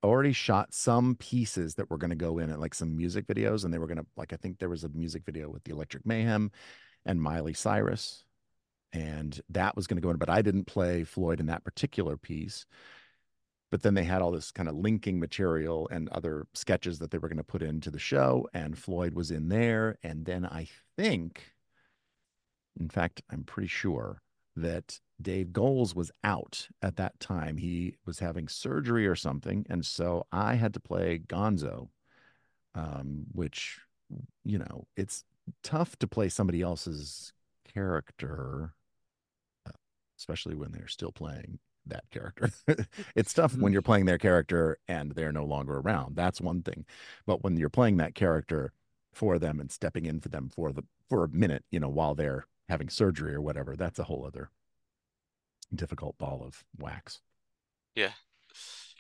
already shot some pieces that were going to go in it, like some music videos. And they were going to, like, I think there was a music video with the Electric Mayhem and Miley Cyrus. And that was going to go in, but I didn't play Floyd in that particular piece. But then they had all this kind of linking material and other sketches that they were going to put into the show. And Floyd was in there. And then I think, in fact, I'm pretty sure that Dave Goelz was out at that time. He was having surgery or something. And so I had to play Gonzo, um, which, you know, it's tough to play somebody else's character, uh, especially when they're still playing that character. it's tough when you're playing their character and they're no longer around. That's one thing. But when you're playing that character for them and stepping in for them for the for a minute, you know, while they're having surgery or whatever, that's a whole other difficult ball of wax.
Yeah.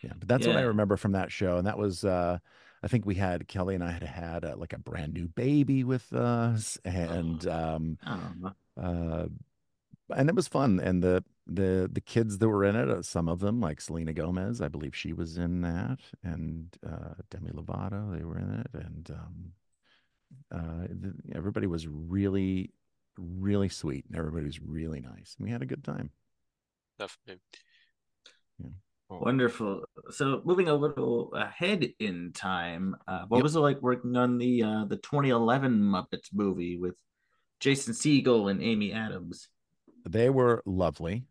Yeah, but that's what I remember from that show, and that was uh I think we had Kelly and I had had uh, like a brand new baby with us, and um
Oh,
uh and it was fun and the the the kids that were in it uh, some of them like selena gomez i believe she was in that and uh demi lovato they were in it and um uh everybody was really really sweet and everybody was really nice we had a good time
Definitely. Yeah.
wonderful. So moving a little ahead in time, uh, what
Yep.
was it like working on the uh, the 2011 Muppets movie with Jason Segel and Amy Adams?
they were lovely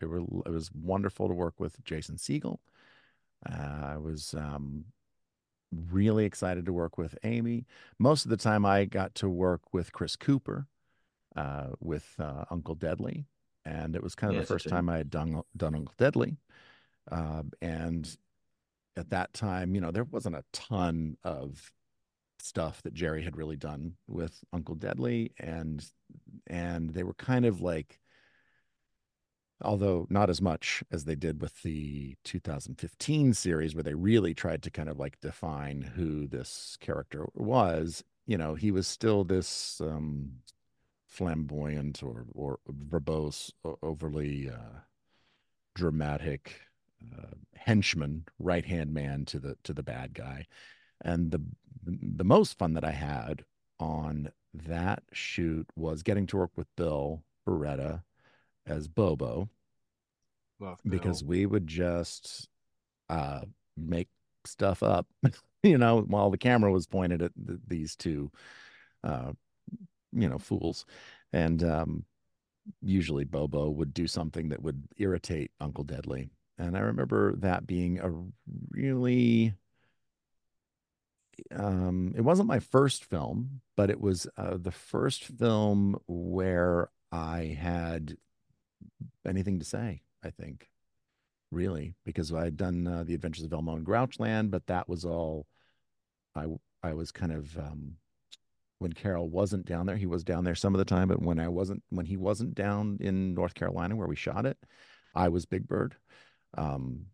they were it was wonderful to work with jason segel uh, i was um really excited to work with amy most of the time i got to work with chris cooper uh, with uh, uncle deadly and it was kind of
Yes,
the first time i had done, done uncle deadly um, and at that time you know there wasn't a ton of stuff that jerry had really done with uncle deadly and and they were kind of like although not as much as they did with the 2015 series where they really tried to kind of like define who this character was you know he was still this um flamboyant or or verbose o- overly uh dramatic uh, henchman right hand man to the to the bad guy and the the most fun that i had on that shoot was getting to work with bill barretta as bobo
Love
because
Bill.
we would just uh make stuff up you know while the camera was pointed at th- these two uh you know fools. And um usually bobo would do something that would irritate uncle deadly. And i remember that being a really um it wasn't my first film but it was uh, the first film where i had anything to say i think really because i had done uh, the adventures of elmo and grouchland but that was all i i was kind of um when caroll wasn't down there he was down there some of the time but when i wasn't when he wasn't down in north carolina where we shot it i was big bird um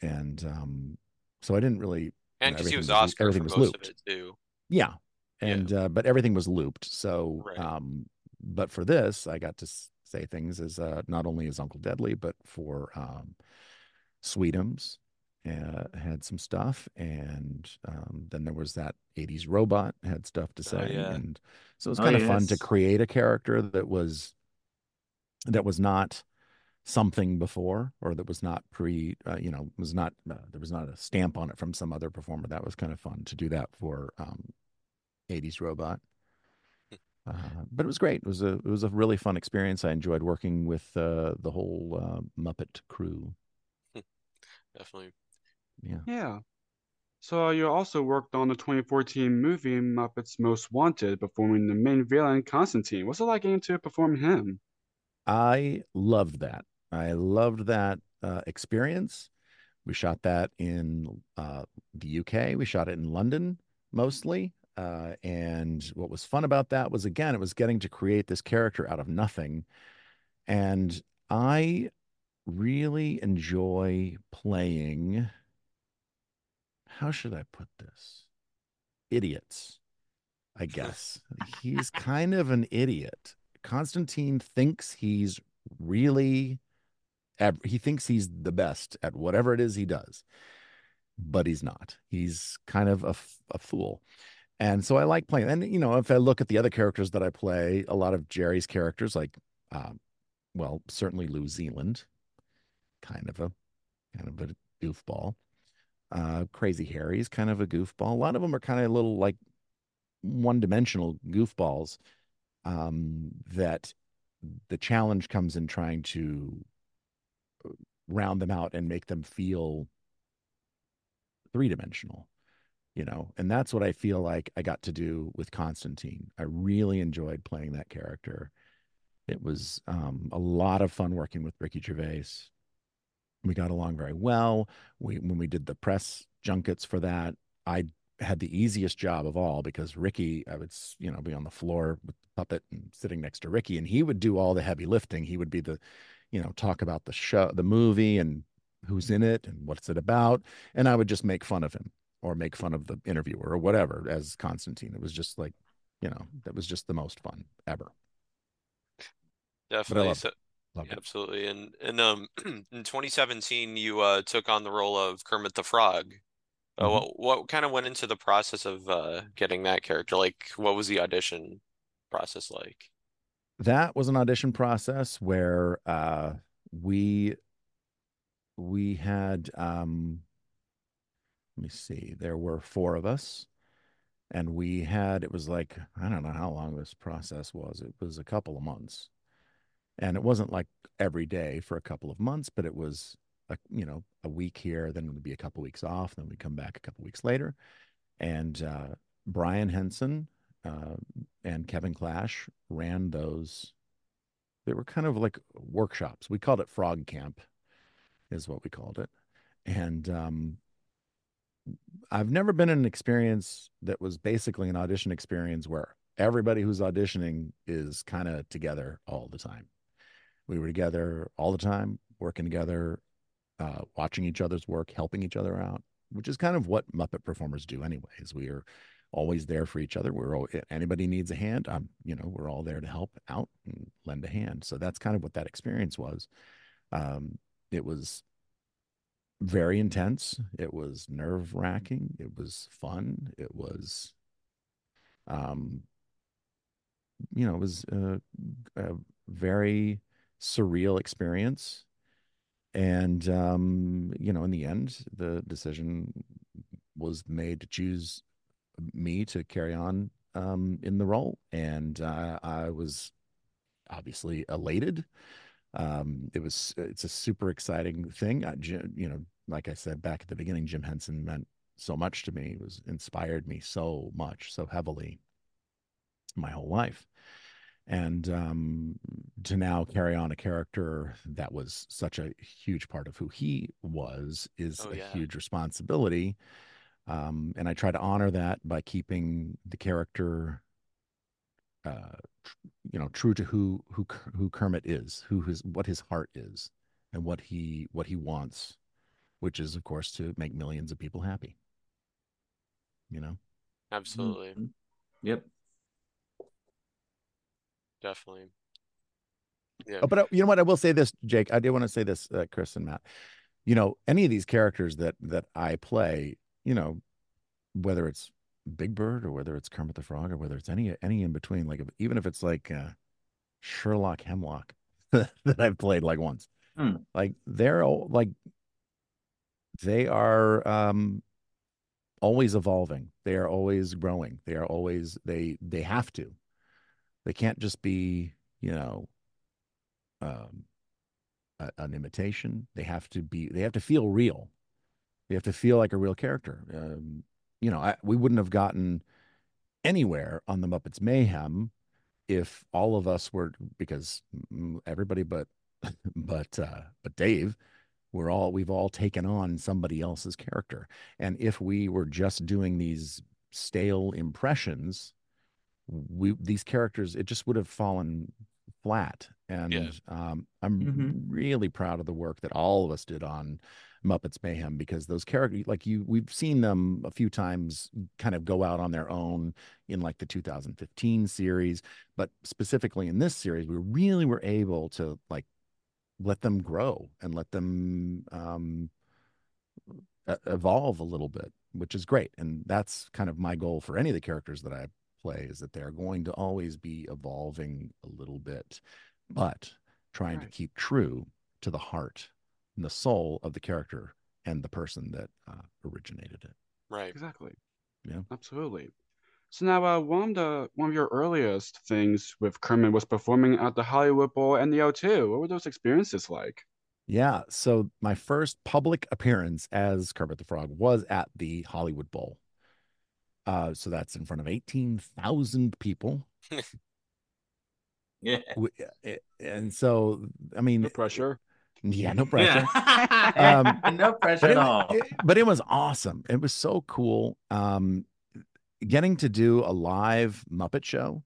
and um so i didn't really
And because he
everything
was
was-
Oscar
everything
for
was
most of
looped.
it too.
yeah.
Yeah.
And uh but everything was looped. So
Right.
um but for this I got to say things as uh not only as Uncle Deadly but for um Sweetums uh, had some stuff and um then there was that 80s robot had stuff to
Oh,
say
yeah.
and so it was
Oh,
kind of fun to create a character that was that was not something before or that was not pre uh, you know was not uh, there was not a stamp on it from some other performer. That was kind of fun to do that for um 80s robot. Uh, but it was great. It was a it was a really fun experience. I enjoyed working with uh, the whole uh, muppet crew.
Definitely.
Yeah
Yeah. So you also worked on the 2014 movie Muppets Most Wanted, performing the main villain Constantine. What's it like getting to perform him?
I loved that. I loved that uh, experience. We shot that in uh, the UK. We shot it in London mostly. Uh, and what was fun about that was, again, it was getting to create this character out of nothing. And I really enjoy playing. How should I put this? Idiots. I guess. he's kind of an idiot. Constantine thinks he's really he thinks he's the best at whatever it is he does but he's not he's kind of a, a fool and so i like playing and you know if i look at the other characters that i play a lot of jerry's characters like um, well certainly lew zealand kind of a kind of a goofball uh crazy harry's kind of a goofball a lot of them are kind of little like one-dimensional goofballs um that the challenge comes in trying to round them out and make them feel three dimensional, you know, and that's what I feel like I got to do with Constantine. I really enjoyed playing that character. It was um, a lot of fun working with Ricky Gervais. We got along very well. We when we did the press junkets for that, I had the easiest job of all because Ricky, I would you know be on the floor with the puppet and sitting next to Ricky, and he would do all the heavy lifting. He would be the you know, talk about the show, the movie and who's in it and what's it about. And I would just make fun of him or make fun of the interviewer or whatever as Constantine. It was just like, you know, that was just the most fun ever.
Definitely. So, absolutely. And and um in 2017 you uh took on the role of Kermit the Frog. Uh, mm-hmm. what what kind of went into the process of uh getting that character? Like what was the audition process like?
that was an audition process where uh, we we had um, let me see there were four of us and we had it was like i don't know how long this process was it was a couple of months and it wasn't like every day for a couple of months but it was a you know a week here then it would be a couple of weeks off then we'd come back a couple of weeks later and uh, brian henson uh, and Kevin Clash ran those. They were kind of like workshops. We called it Frog Camp, is what we called it. And um, I've never been in an experience that was basically an audition experience where everybody who's auditioning is kind of together all the time. We were together all the time, working together, uh, watching each other's work, helping each other out, which is kind of what Muppet performers do, anyways. We are always there for each other. We're all, anybody needs a hand. I'm, you know, we're all there to help out and lend a hand. So that's kind of what that experience was. Um, it was very intense. It was nerve wracking. It was fun. It was, um, you know, it was a, a very surreal experience. And, um, you know, in the end, the decision was made to choose me to carry on um, in the role, and uh, I was obviously elated. Um, it was it's a super exciting thing. I, you know, like I said back at the beginning, Jim Henson meant so much to me. It was inspired me so much, so heavily, my whole life. And um, to now carry on a character that was such a huge part of who he was is oh, a yeah. huge responsibility. Um, and I try to honor that by keeping the character, uh, you know, true to who who who Kermit is, who his what his heart is, and what he what he wants, which is of course to make millions of people happy. You know.
Absolutely. Mm-hmm.
Yep.
Definitely.
Yeah. Oh, but uh, you know what? I will say this, Jake. I do want to say this, uh, Chris and Matt. You know, any of these characters that that I play, you know, whether it's Big Bird or whether it's Kermit the Frog or whether it's any any in between, like if, even if it's like uh, Sherlock Hemlock that I've played like once, hmm. like they're all like they are um always evolving. They are always growing. They are always they they have to. They can't just be you know um a, an imitation. They have to be. They have to feel real They have to feel like a real character. Um, you know, I, we wouldn't have gotten anywhere on the Muppets Mayhem if all of us were because everybody but but uh, but Dave, we're all we've all taken on somebody else's character, and if we were just doing these stale impressions, we these characters it just would have fallen flat. And yeah. um, I'm mm-hmm. really proud of the work that all of us did on Muppets Mayhem because those characters, like you, we've seen them a few times kind of go out on their own in like the 2015 series, but specifically in this series, we really were able to like let them grow and let them um, evolve a little bit, which is great. And that's kind of my goal for any of the characters that I play is that they're going to always be evolving a little bit, but trying
Right.
to keep true to the heart and the soul of the character and the person that uh, originated it.
Right.
Exactly.
Yeah.
Absolutely. So now, uh, one of the one of your earliest things with Kermit was performing at the Hollywood Bowl and the O2. What were those experiences like?
Yeah. So my first public appearance as Kermit the Frog was at the Hollywood Bowl. Uh, so that's in front of 18,000 people.
Yeah.
And so, I mean,
No pressure.
yeah, no pressure.
Yeah.
Um,
no pressure at all.
it- but it was awesome. It was so cool. Um, getting to do a live Muppet show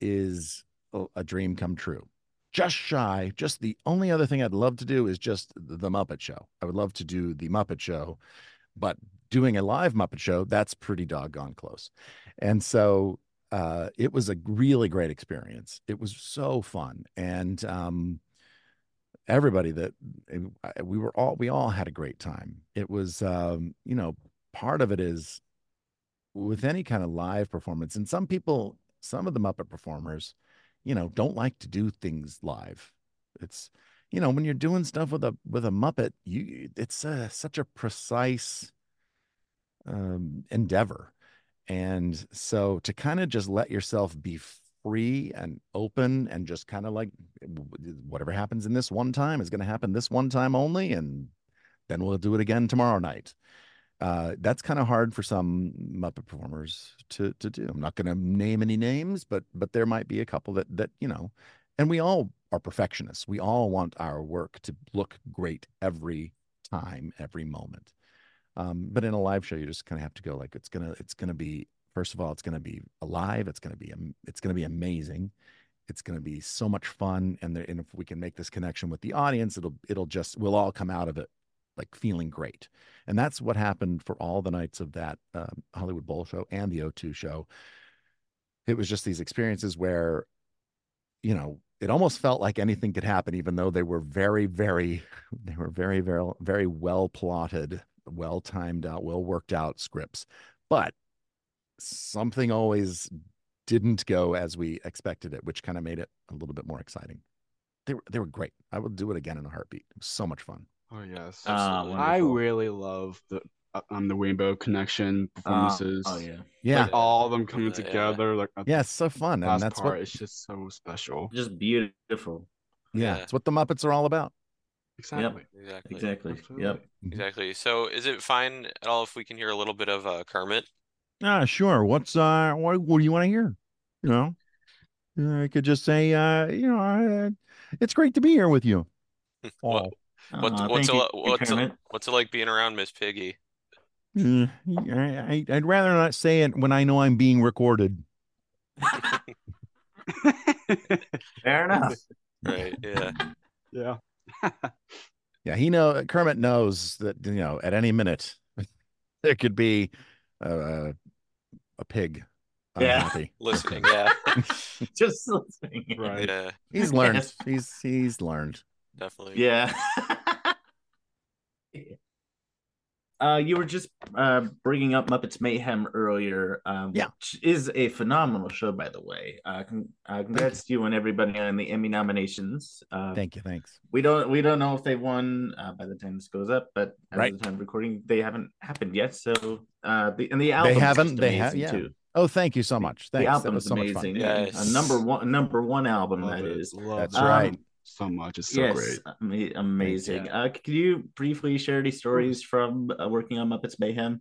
is a, a dream come true. Just shy. Just the only other thing I'd love to do is just the, the Muppet Show. I would love to do the Muppet Show, but doing a live Muppet Show that's pretty doggone close. And so uh, it was a really great experience. It was so fun, and um, everybody that uh, we were all we all had a great time. It was um, you know part of it is with any kind of live performance, and some people, some of the Muppet performers, you know, don't like to do things live. It's you know when you're doing stuff with a with a Muppet, you it's uh, such a precise um, endeavor, and so to kind of just let yourself be free and open and just kind of like whatever happens in this one time is going to happen this one time only and then we'll do it again tomorrow night. Uh, that's kind of hard for some muppet performers to to do. I'm not going to name any names but but there might be a couple that that you know and we all are perfectionists. We all want our work to look great every time every moment. Um, but in a live show you just kind of have to go like it's gonna it's gonna be first of all it's gonna be alive it's gonna be it's gonna be amazing it's to be so much fun and, there, and if we can make this connection with the audience it'll it'll just we'll all come out of it like feeling great. And that's what happened for all the nights of that um, hollywood bowl show and the o2 show. It was just these experiences where you know it almost felt like anything could happen even though they were very very they were very very very well plotted well timed out well worked out scripts but something always didn't go as we expected it, which kind of made it a little bit more exciting. They were they were great. I would do it again in a heartbeat. It was so much fun.
Oh yes.
Absolutely.
Um,
I
really love the um the Rainbow Connection
Uh,
performances.
oh yeah.
Yeah,
Like all of them coming
Yeah.
together. Like
yeah, it's so fun, and that's
part It's just so special.
Just beautiful.
yeah,
Yeah.
it's what the Muppets are all about.
Exactly.
Exactly.
Exactly.
Absolutely.
Yep.
Exactly. So, is it fine at all if we can hear a little bit of uh, Kermit?
Ah, sure. What's uh, what what do you want to hear? You know, Uh, I could just say, uh, you know, uh, it's great to be here with you.
What-
all.
What,
Aw,
what's
thank
it,
you,
what's it, what's it like being around Miss Piggy?
Uh, I, I, I'd rather not say it when I know I'm being recorded.
Fair enough.
Right. Yeah.
yeah.
Yeah, he know Kermit knows that you know at any minute there could be uh, a pig
Yeah.
Listening. Yeah.
Just listening.
Right.
Yeah.
He's learned.
Yes.
He's he's learned.
Definitely.
Yeah. Uh, you were just uh, bringing up Muppets Mayhem earlier, um,
Yeah.
which is a phenomenal show, by the way. Uh, con- uh, congrats to you and everybody on the Emmy nominations. Uh,
Thank you. Thanks.
we don't we don't know if they won uh, by the time this goes up, but at
Right.
the time of recording, they haven't happened yet. So uh, the and the album they
haven't- they have- yeah.
too.
Oh, thank you so much.
The
Thanks. That
album's
was so much fun.
amazing.
Yes.
A number one number one album
Love
that
it.
is.
Love
That's
it
right.
So much. It's so
yes,
great.
ama- amazing.
Yeah.
Uh, could you briefly share any stories from uh, working on Muppets Mayhem?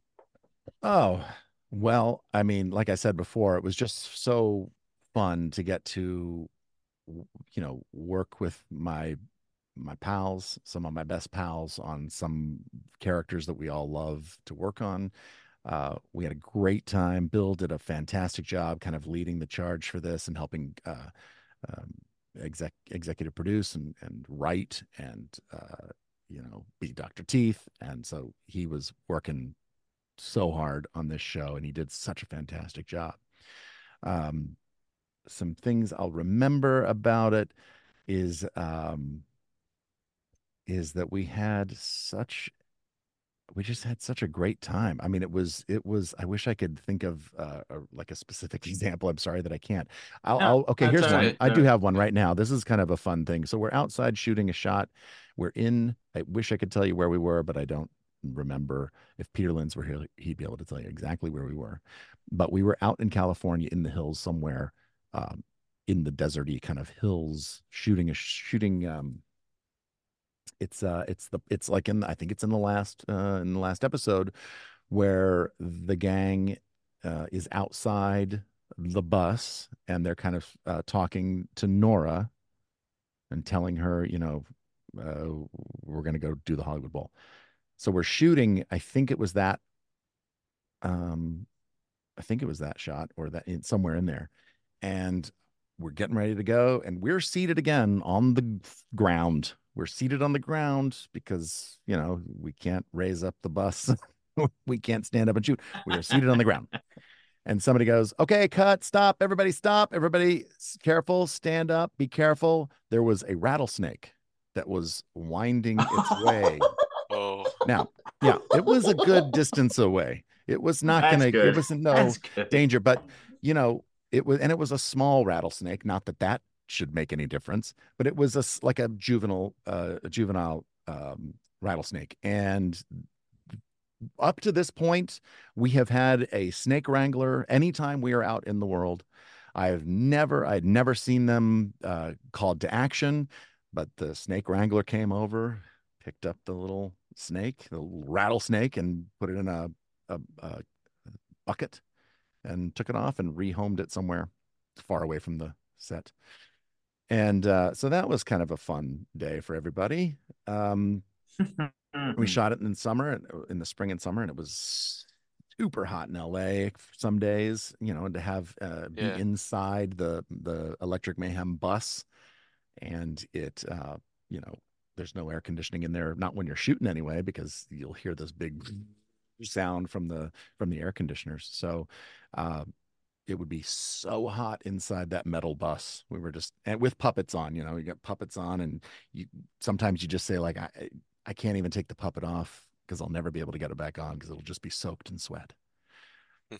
Oh, well, I mean, like I said before, it was just so fun to get to, you know, work with my my pals, some of my best pals on some characters that we all love to work on. Uh, we had a great time. Bill did a fantastic job kind of leading the charge for this and helping uh, um, exec executive produce and and write and uh, you know, be Dr. Teeth. And so he was working so hard on this show and he did such a fantastic job. Um, some things I'll remember about it is um, is that we had such we just had such a great time. I mean, it was it was. I wish I could think of uh, a, like a specific example. I'm sorry that I can't. I'll,
No,
I'll okay. Here's
all
one.
right.
I do have one right now. This is kind of a fun thing. So we're outside shooting a shot. We're in. I wish I could tell you where we were, but I don't remember. If Peter Linz were here, he'd be able to tell you exactly where we were. But we were out in California in the hills somewhere, um, in the deserty kind of hills, shooting a shooting. Um, it's uh it's the it's like in I think it's in the last uh in the last episode where the gang uh is outside the bus and they're kind of uh talking to Nora and telling her, you know, uh we're going to go do the Hollywood Bowl. So we're shooting, I think it was that um I think it was that shot or that in somewhere in there. And we're getting ready to go and we're seated again on the ground. We're seated on the ground because you know we can't raise up the bus. We can't stand up and shoot. We are seated on the ground. And somebody goes okay cut stop everybody stop everybody careful stand up be careful. There was a rattlesnake that was winding its way.
Oh,
now yeah it was a good distance away. It was not
That's
gonna
good.
it wasn't no danger but you know it was and it was a small rattlesnake not that that should make any difference but it was a like a juvenile uh a juvenile um rattlesnake. And up to this point we have had a snake wrangler anytime we are out in the world. I've never i'd never seen them uh called to action but the snake wrangler came over picked up the little snake the little rattlesnake and put it in a, a, a bucket and took it off and rehomed it somewhere far away from the set. And uh, so that was kind of a fun day for everybody. Um, we shot it in the summer, in the spring and summer, and it was super hot in LA some days. You know, to have uh, be
Yeah.
inside the the Electric Mayhem bus, and it, uh, you know, there's no air conditioning in there, not when you're shooting anyway, because you'll hear this big sound from the from the air conditioners. So uh, it would be so hot inside that metal bus. We were just and with puppets on, you know, you got puppets on, and you sometimes you just say like I I can't even take the puppet off because I'll never be able to get it back on because it'll just be soaked in sweat.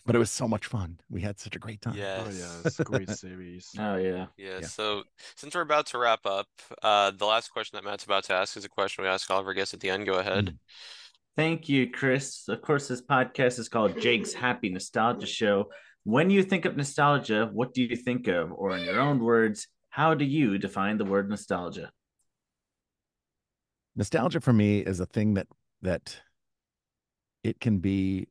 But it was so much fun. We had such a great time.
yes.
Oh yeah, it's a great series.
Oh yeah.
Yeah,
Yeah.
so since we're about to wrap up, uh, the last question that Matt's about to ask is a question we ask all of our guests at the end. Go ahead.
Thank you, Chris. Of course, this podcast is called Jake's Happy Nostalgia Show. When you think of nostalgia, what do you think of? Or, in your own words, how do you define the word nostalgia?
nostalgia for me is a thing that that it can be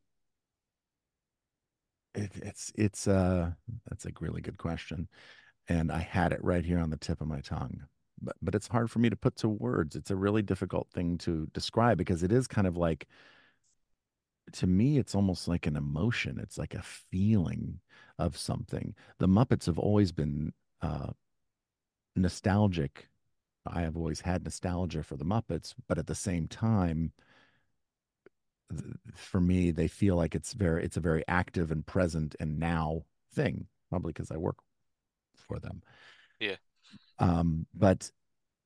it, it's it's uh that's a really good question and i had it right here on the tip of my tongue but but it's hard for me to put to words it's a really difficult thing to describe because it is kind of like to me it's almost like an emotion it's like a feeling of something the muppets have always been uh nostalgic I have always had nostalgia for the Muppets, but at the same time, for me, they feel like it's very, it's a very active and present and now thing, probably because I work for them.
Yeah.
Um, but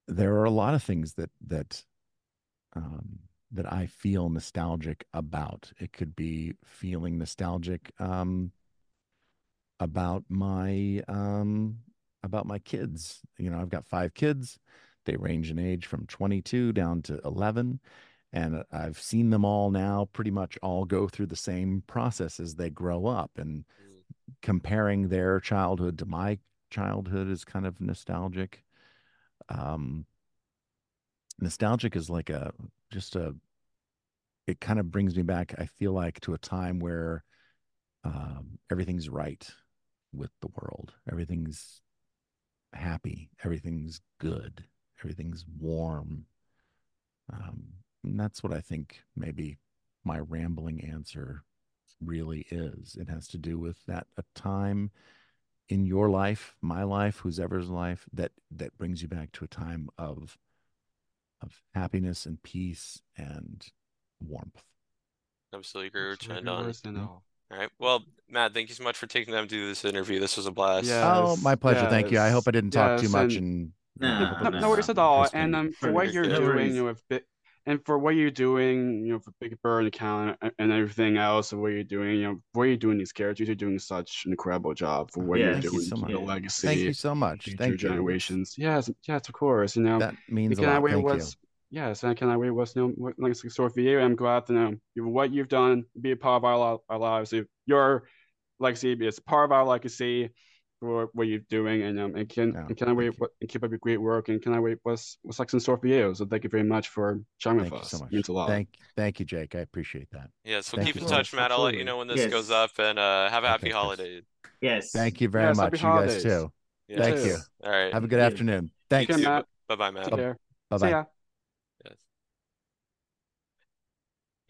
there are a lot of things that that um, that I feel nostalgic about. It could be feeling nostalgic um, about my um, about my kids. You know, I've got five kids. They range in age from 22 down to 11. And I've seen them all now pretty much all go through the same process as they grow up. And
Mm.
comparing their childhood to my childhood is kind of nostalgic. Um, nostalgic is like a just a it kind of brings me back i feel like to a time where um, everything's right with the world. Everything's happy. Everything's good. Everything's warm. Um, and that's what i think maybe my rambling answer really is. It has to do with that a time in your life my life who's ever's life that that brings you back to a time of of happiness and peace and warmth.
Absolutely agree with
Absolutely
Chen on.
worse than all.
All right. Well, Matt, thank you so much for taking time to do this interview. This was a blast.
Yeah.
oh, my
Yes,
pleasure. Thank you. I hope I didn't talk too
yes,
much
and-
and
Nah,
No, no worries at all. And um, for what you're doing, you know, with Bi- and for what you're doing, you know, for Big Bird account and- and everything else, and what you're doing, you know, what you're doing these characters, you're doing such an incredible job for what
Yeah,
you're
thank you
doing
so
the legacy,
Thank you so much.
future
Thank you.
generations. Yes, yes, of course. You know,
That means a lot. Thank you.
yes, and can I wait was you know like sort for you. I'm glad to know what you've done, be a part of our, our lives. Your legacy is part of our legacy for what you're doing, and um, and can
Yeah,
and can I wait
you.
what, and keep up your great work, and can I wait what's what's like in store for you. So thank you very much for chatting
Thank
with
you
us.
so
It
much.
means a lot.
Thank, thank you, Jake. I appreciate that.
Yeah, so
Thank
keep in
so
touch,
much.
Matt. I'll let you know when this
Yes.
goes up and uh have a happy
Okay,
holiday.
Yes.
Thank you very
Yes,
much. You guys too.
Yeah.
Thank
too.
you.
All right.
Have a good
Yeah.
afternoon.
You
Thanks.
Okay,
too.
Matt.
Bye bye, Matt.
Take care.
Bye
See
bye.
ya.
Yes.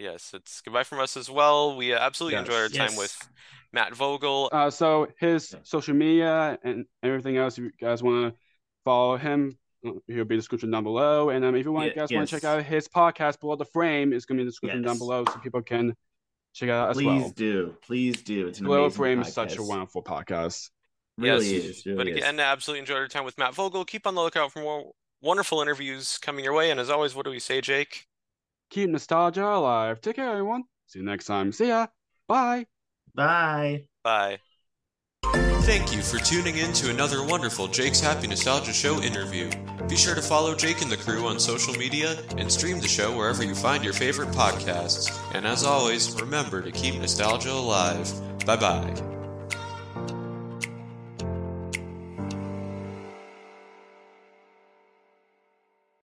Yes, it's goodbye from us as well. We uh, absolutely enjoyed our time
Yes.
with Matt Vogel.
Uh, so his social media and everything else, if you guys want to follow him, uh, he'll be in the description down below. And um, if you want,
Yeah,
guys want to check out his podcast, Below the Frame, is going to be in the description down below, so people can check it out as
Please
well.
do. Please do. It's an
Below the
amazing
Frame is such a wonderful podcast.
Really
Yes,
is. Really
but
is.
again, absolutely enjoyed our time with Matt Vogel. Keep on the lookout for more wonderful interviews coming your way. And as always, what do we say, Jake?
Keep nostalgia alive. Take care, everyone. See you next time. See ya. Bye.
Bye.
Bye. Thank you for tuning in to another wonderful Jake's Happy Nostalgia Show interview. Be sure to follow Jake and the crew on social media and stream the show wherever you find your favorite podcasts. And as always, remember to keep nostalgia alive. Bye bye.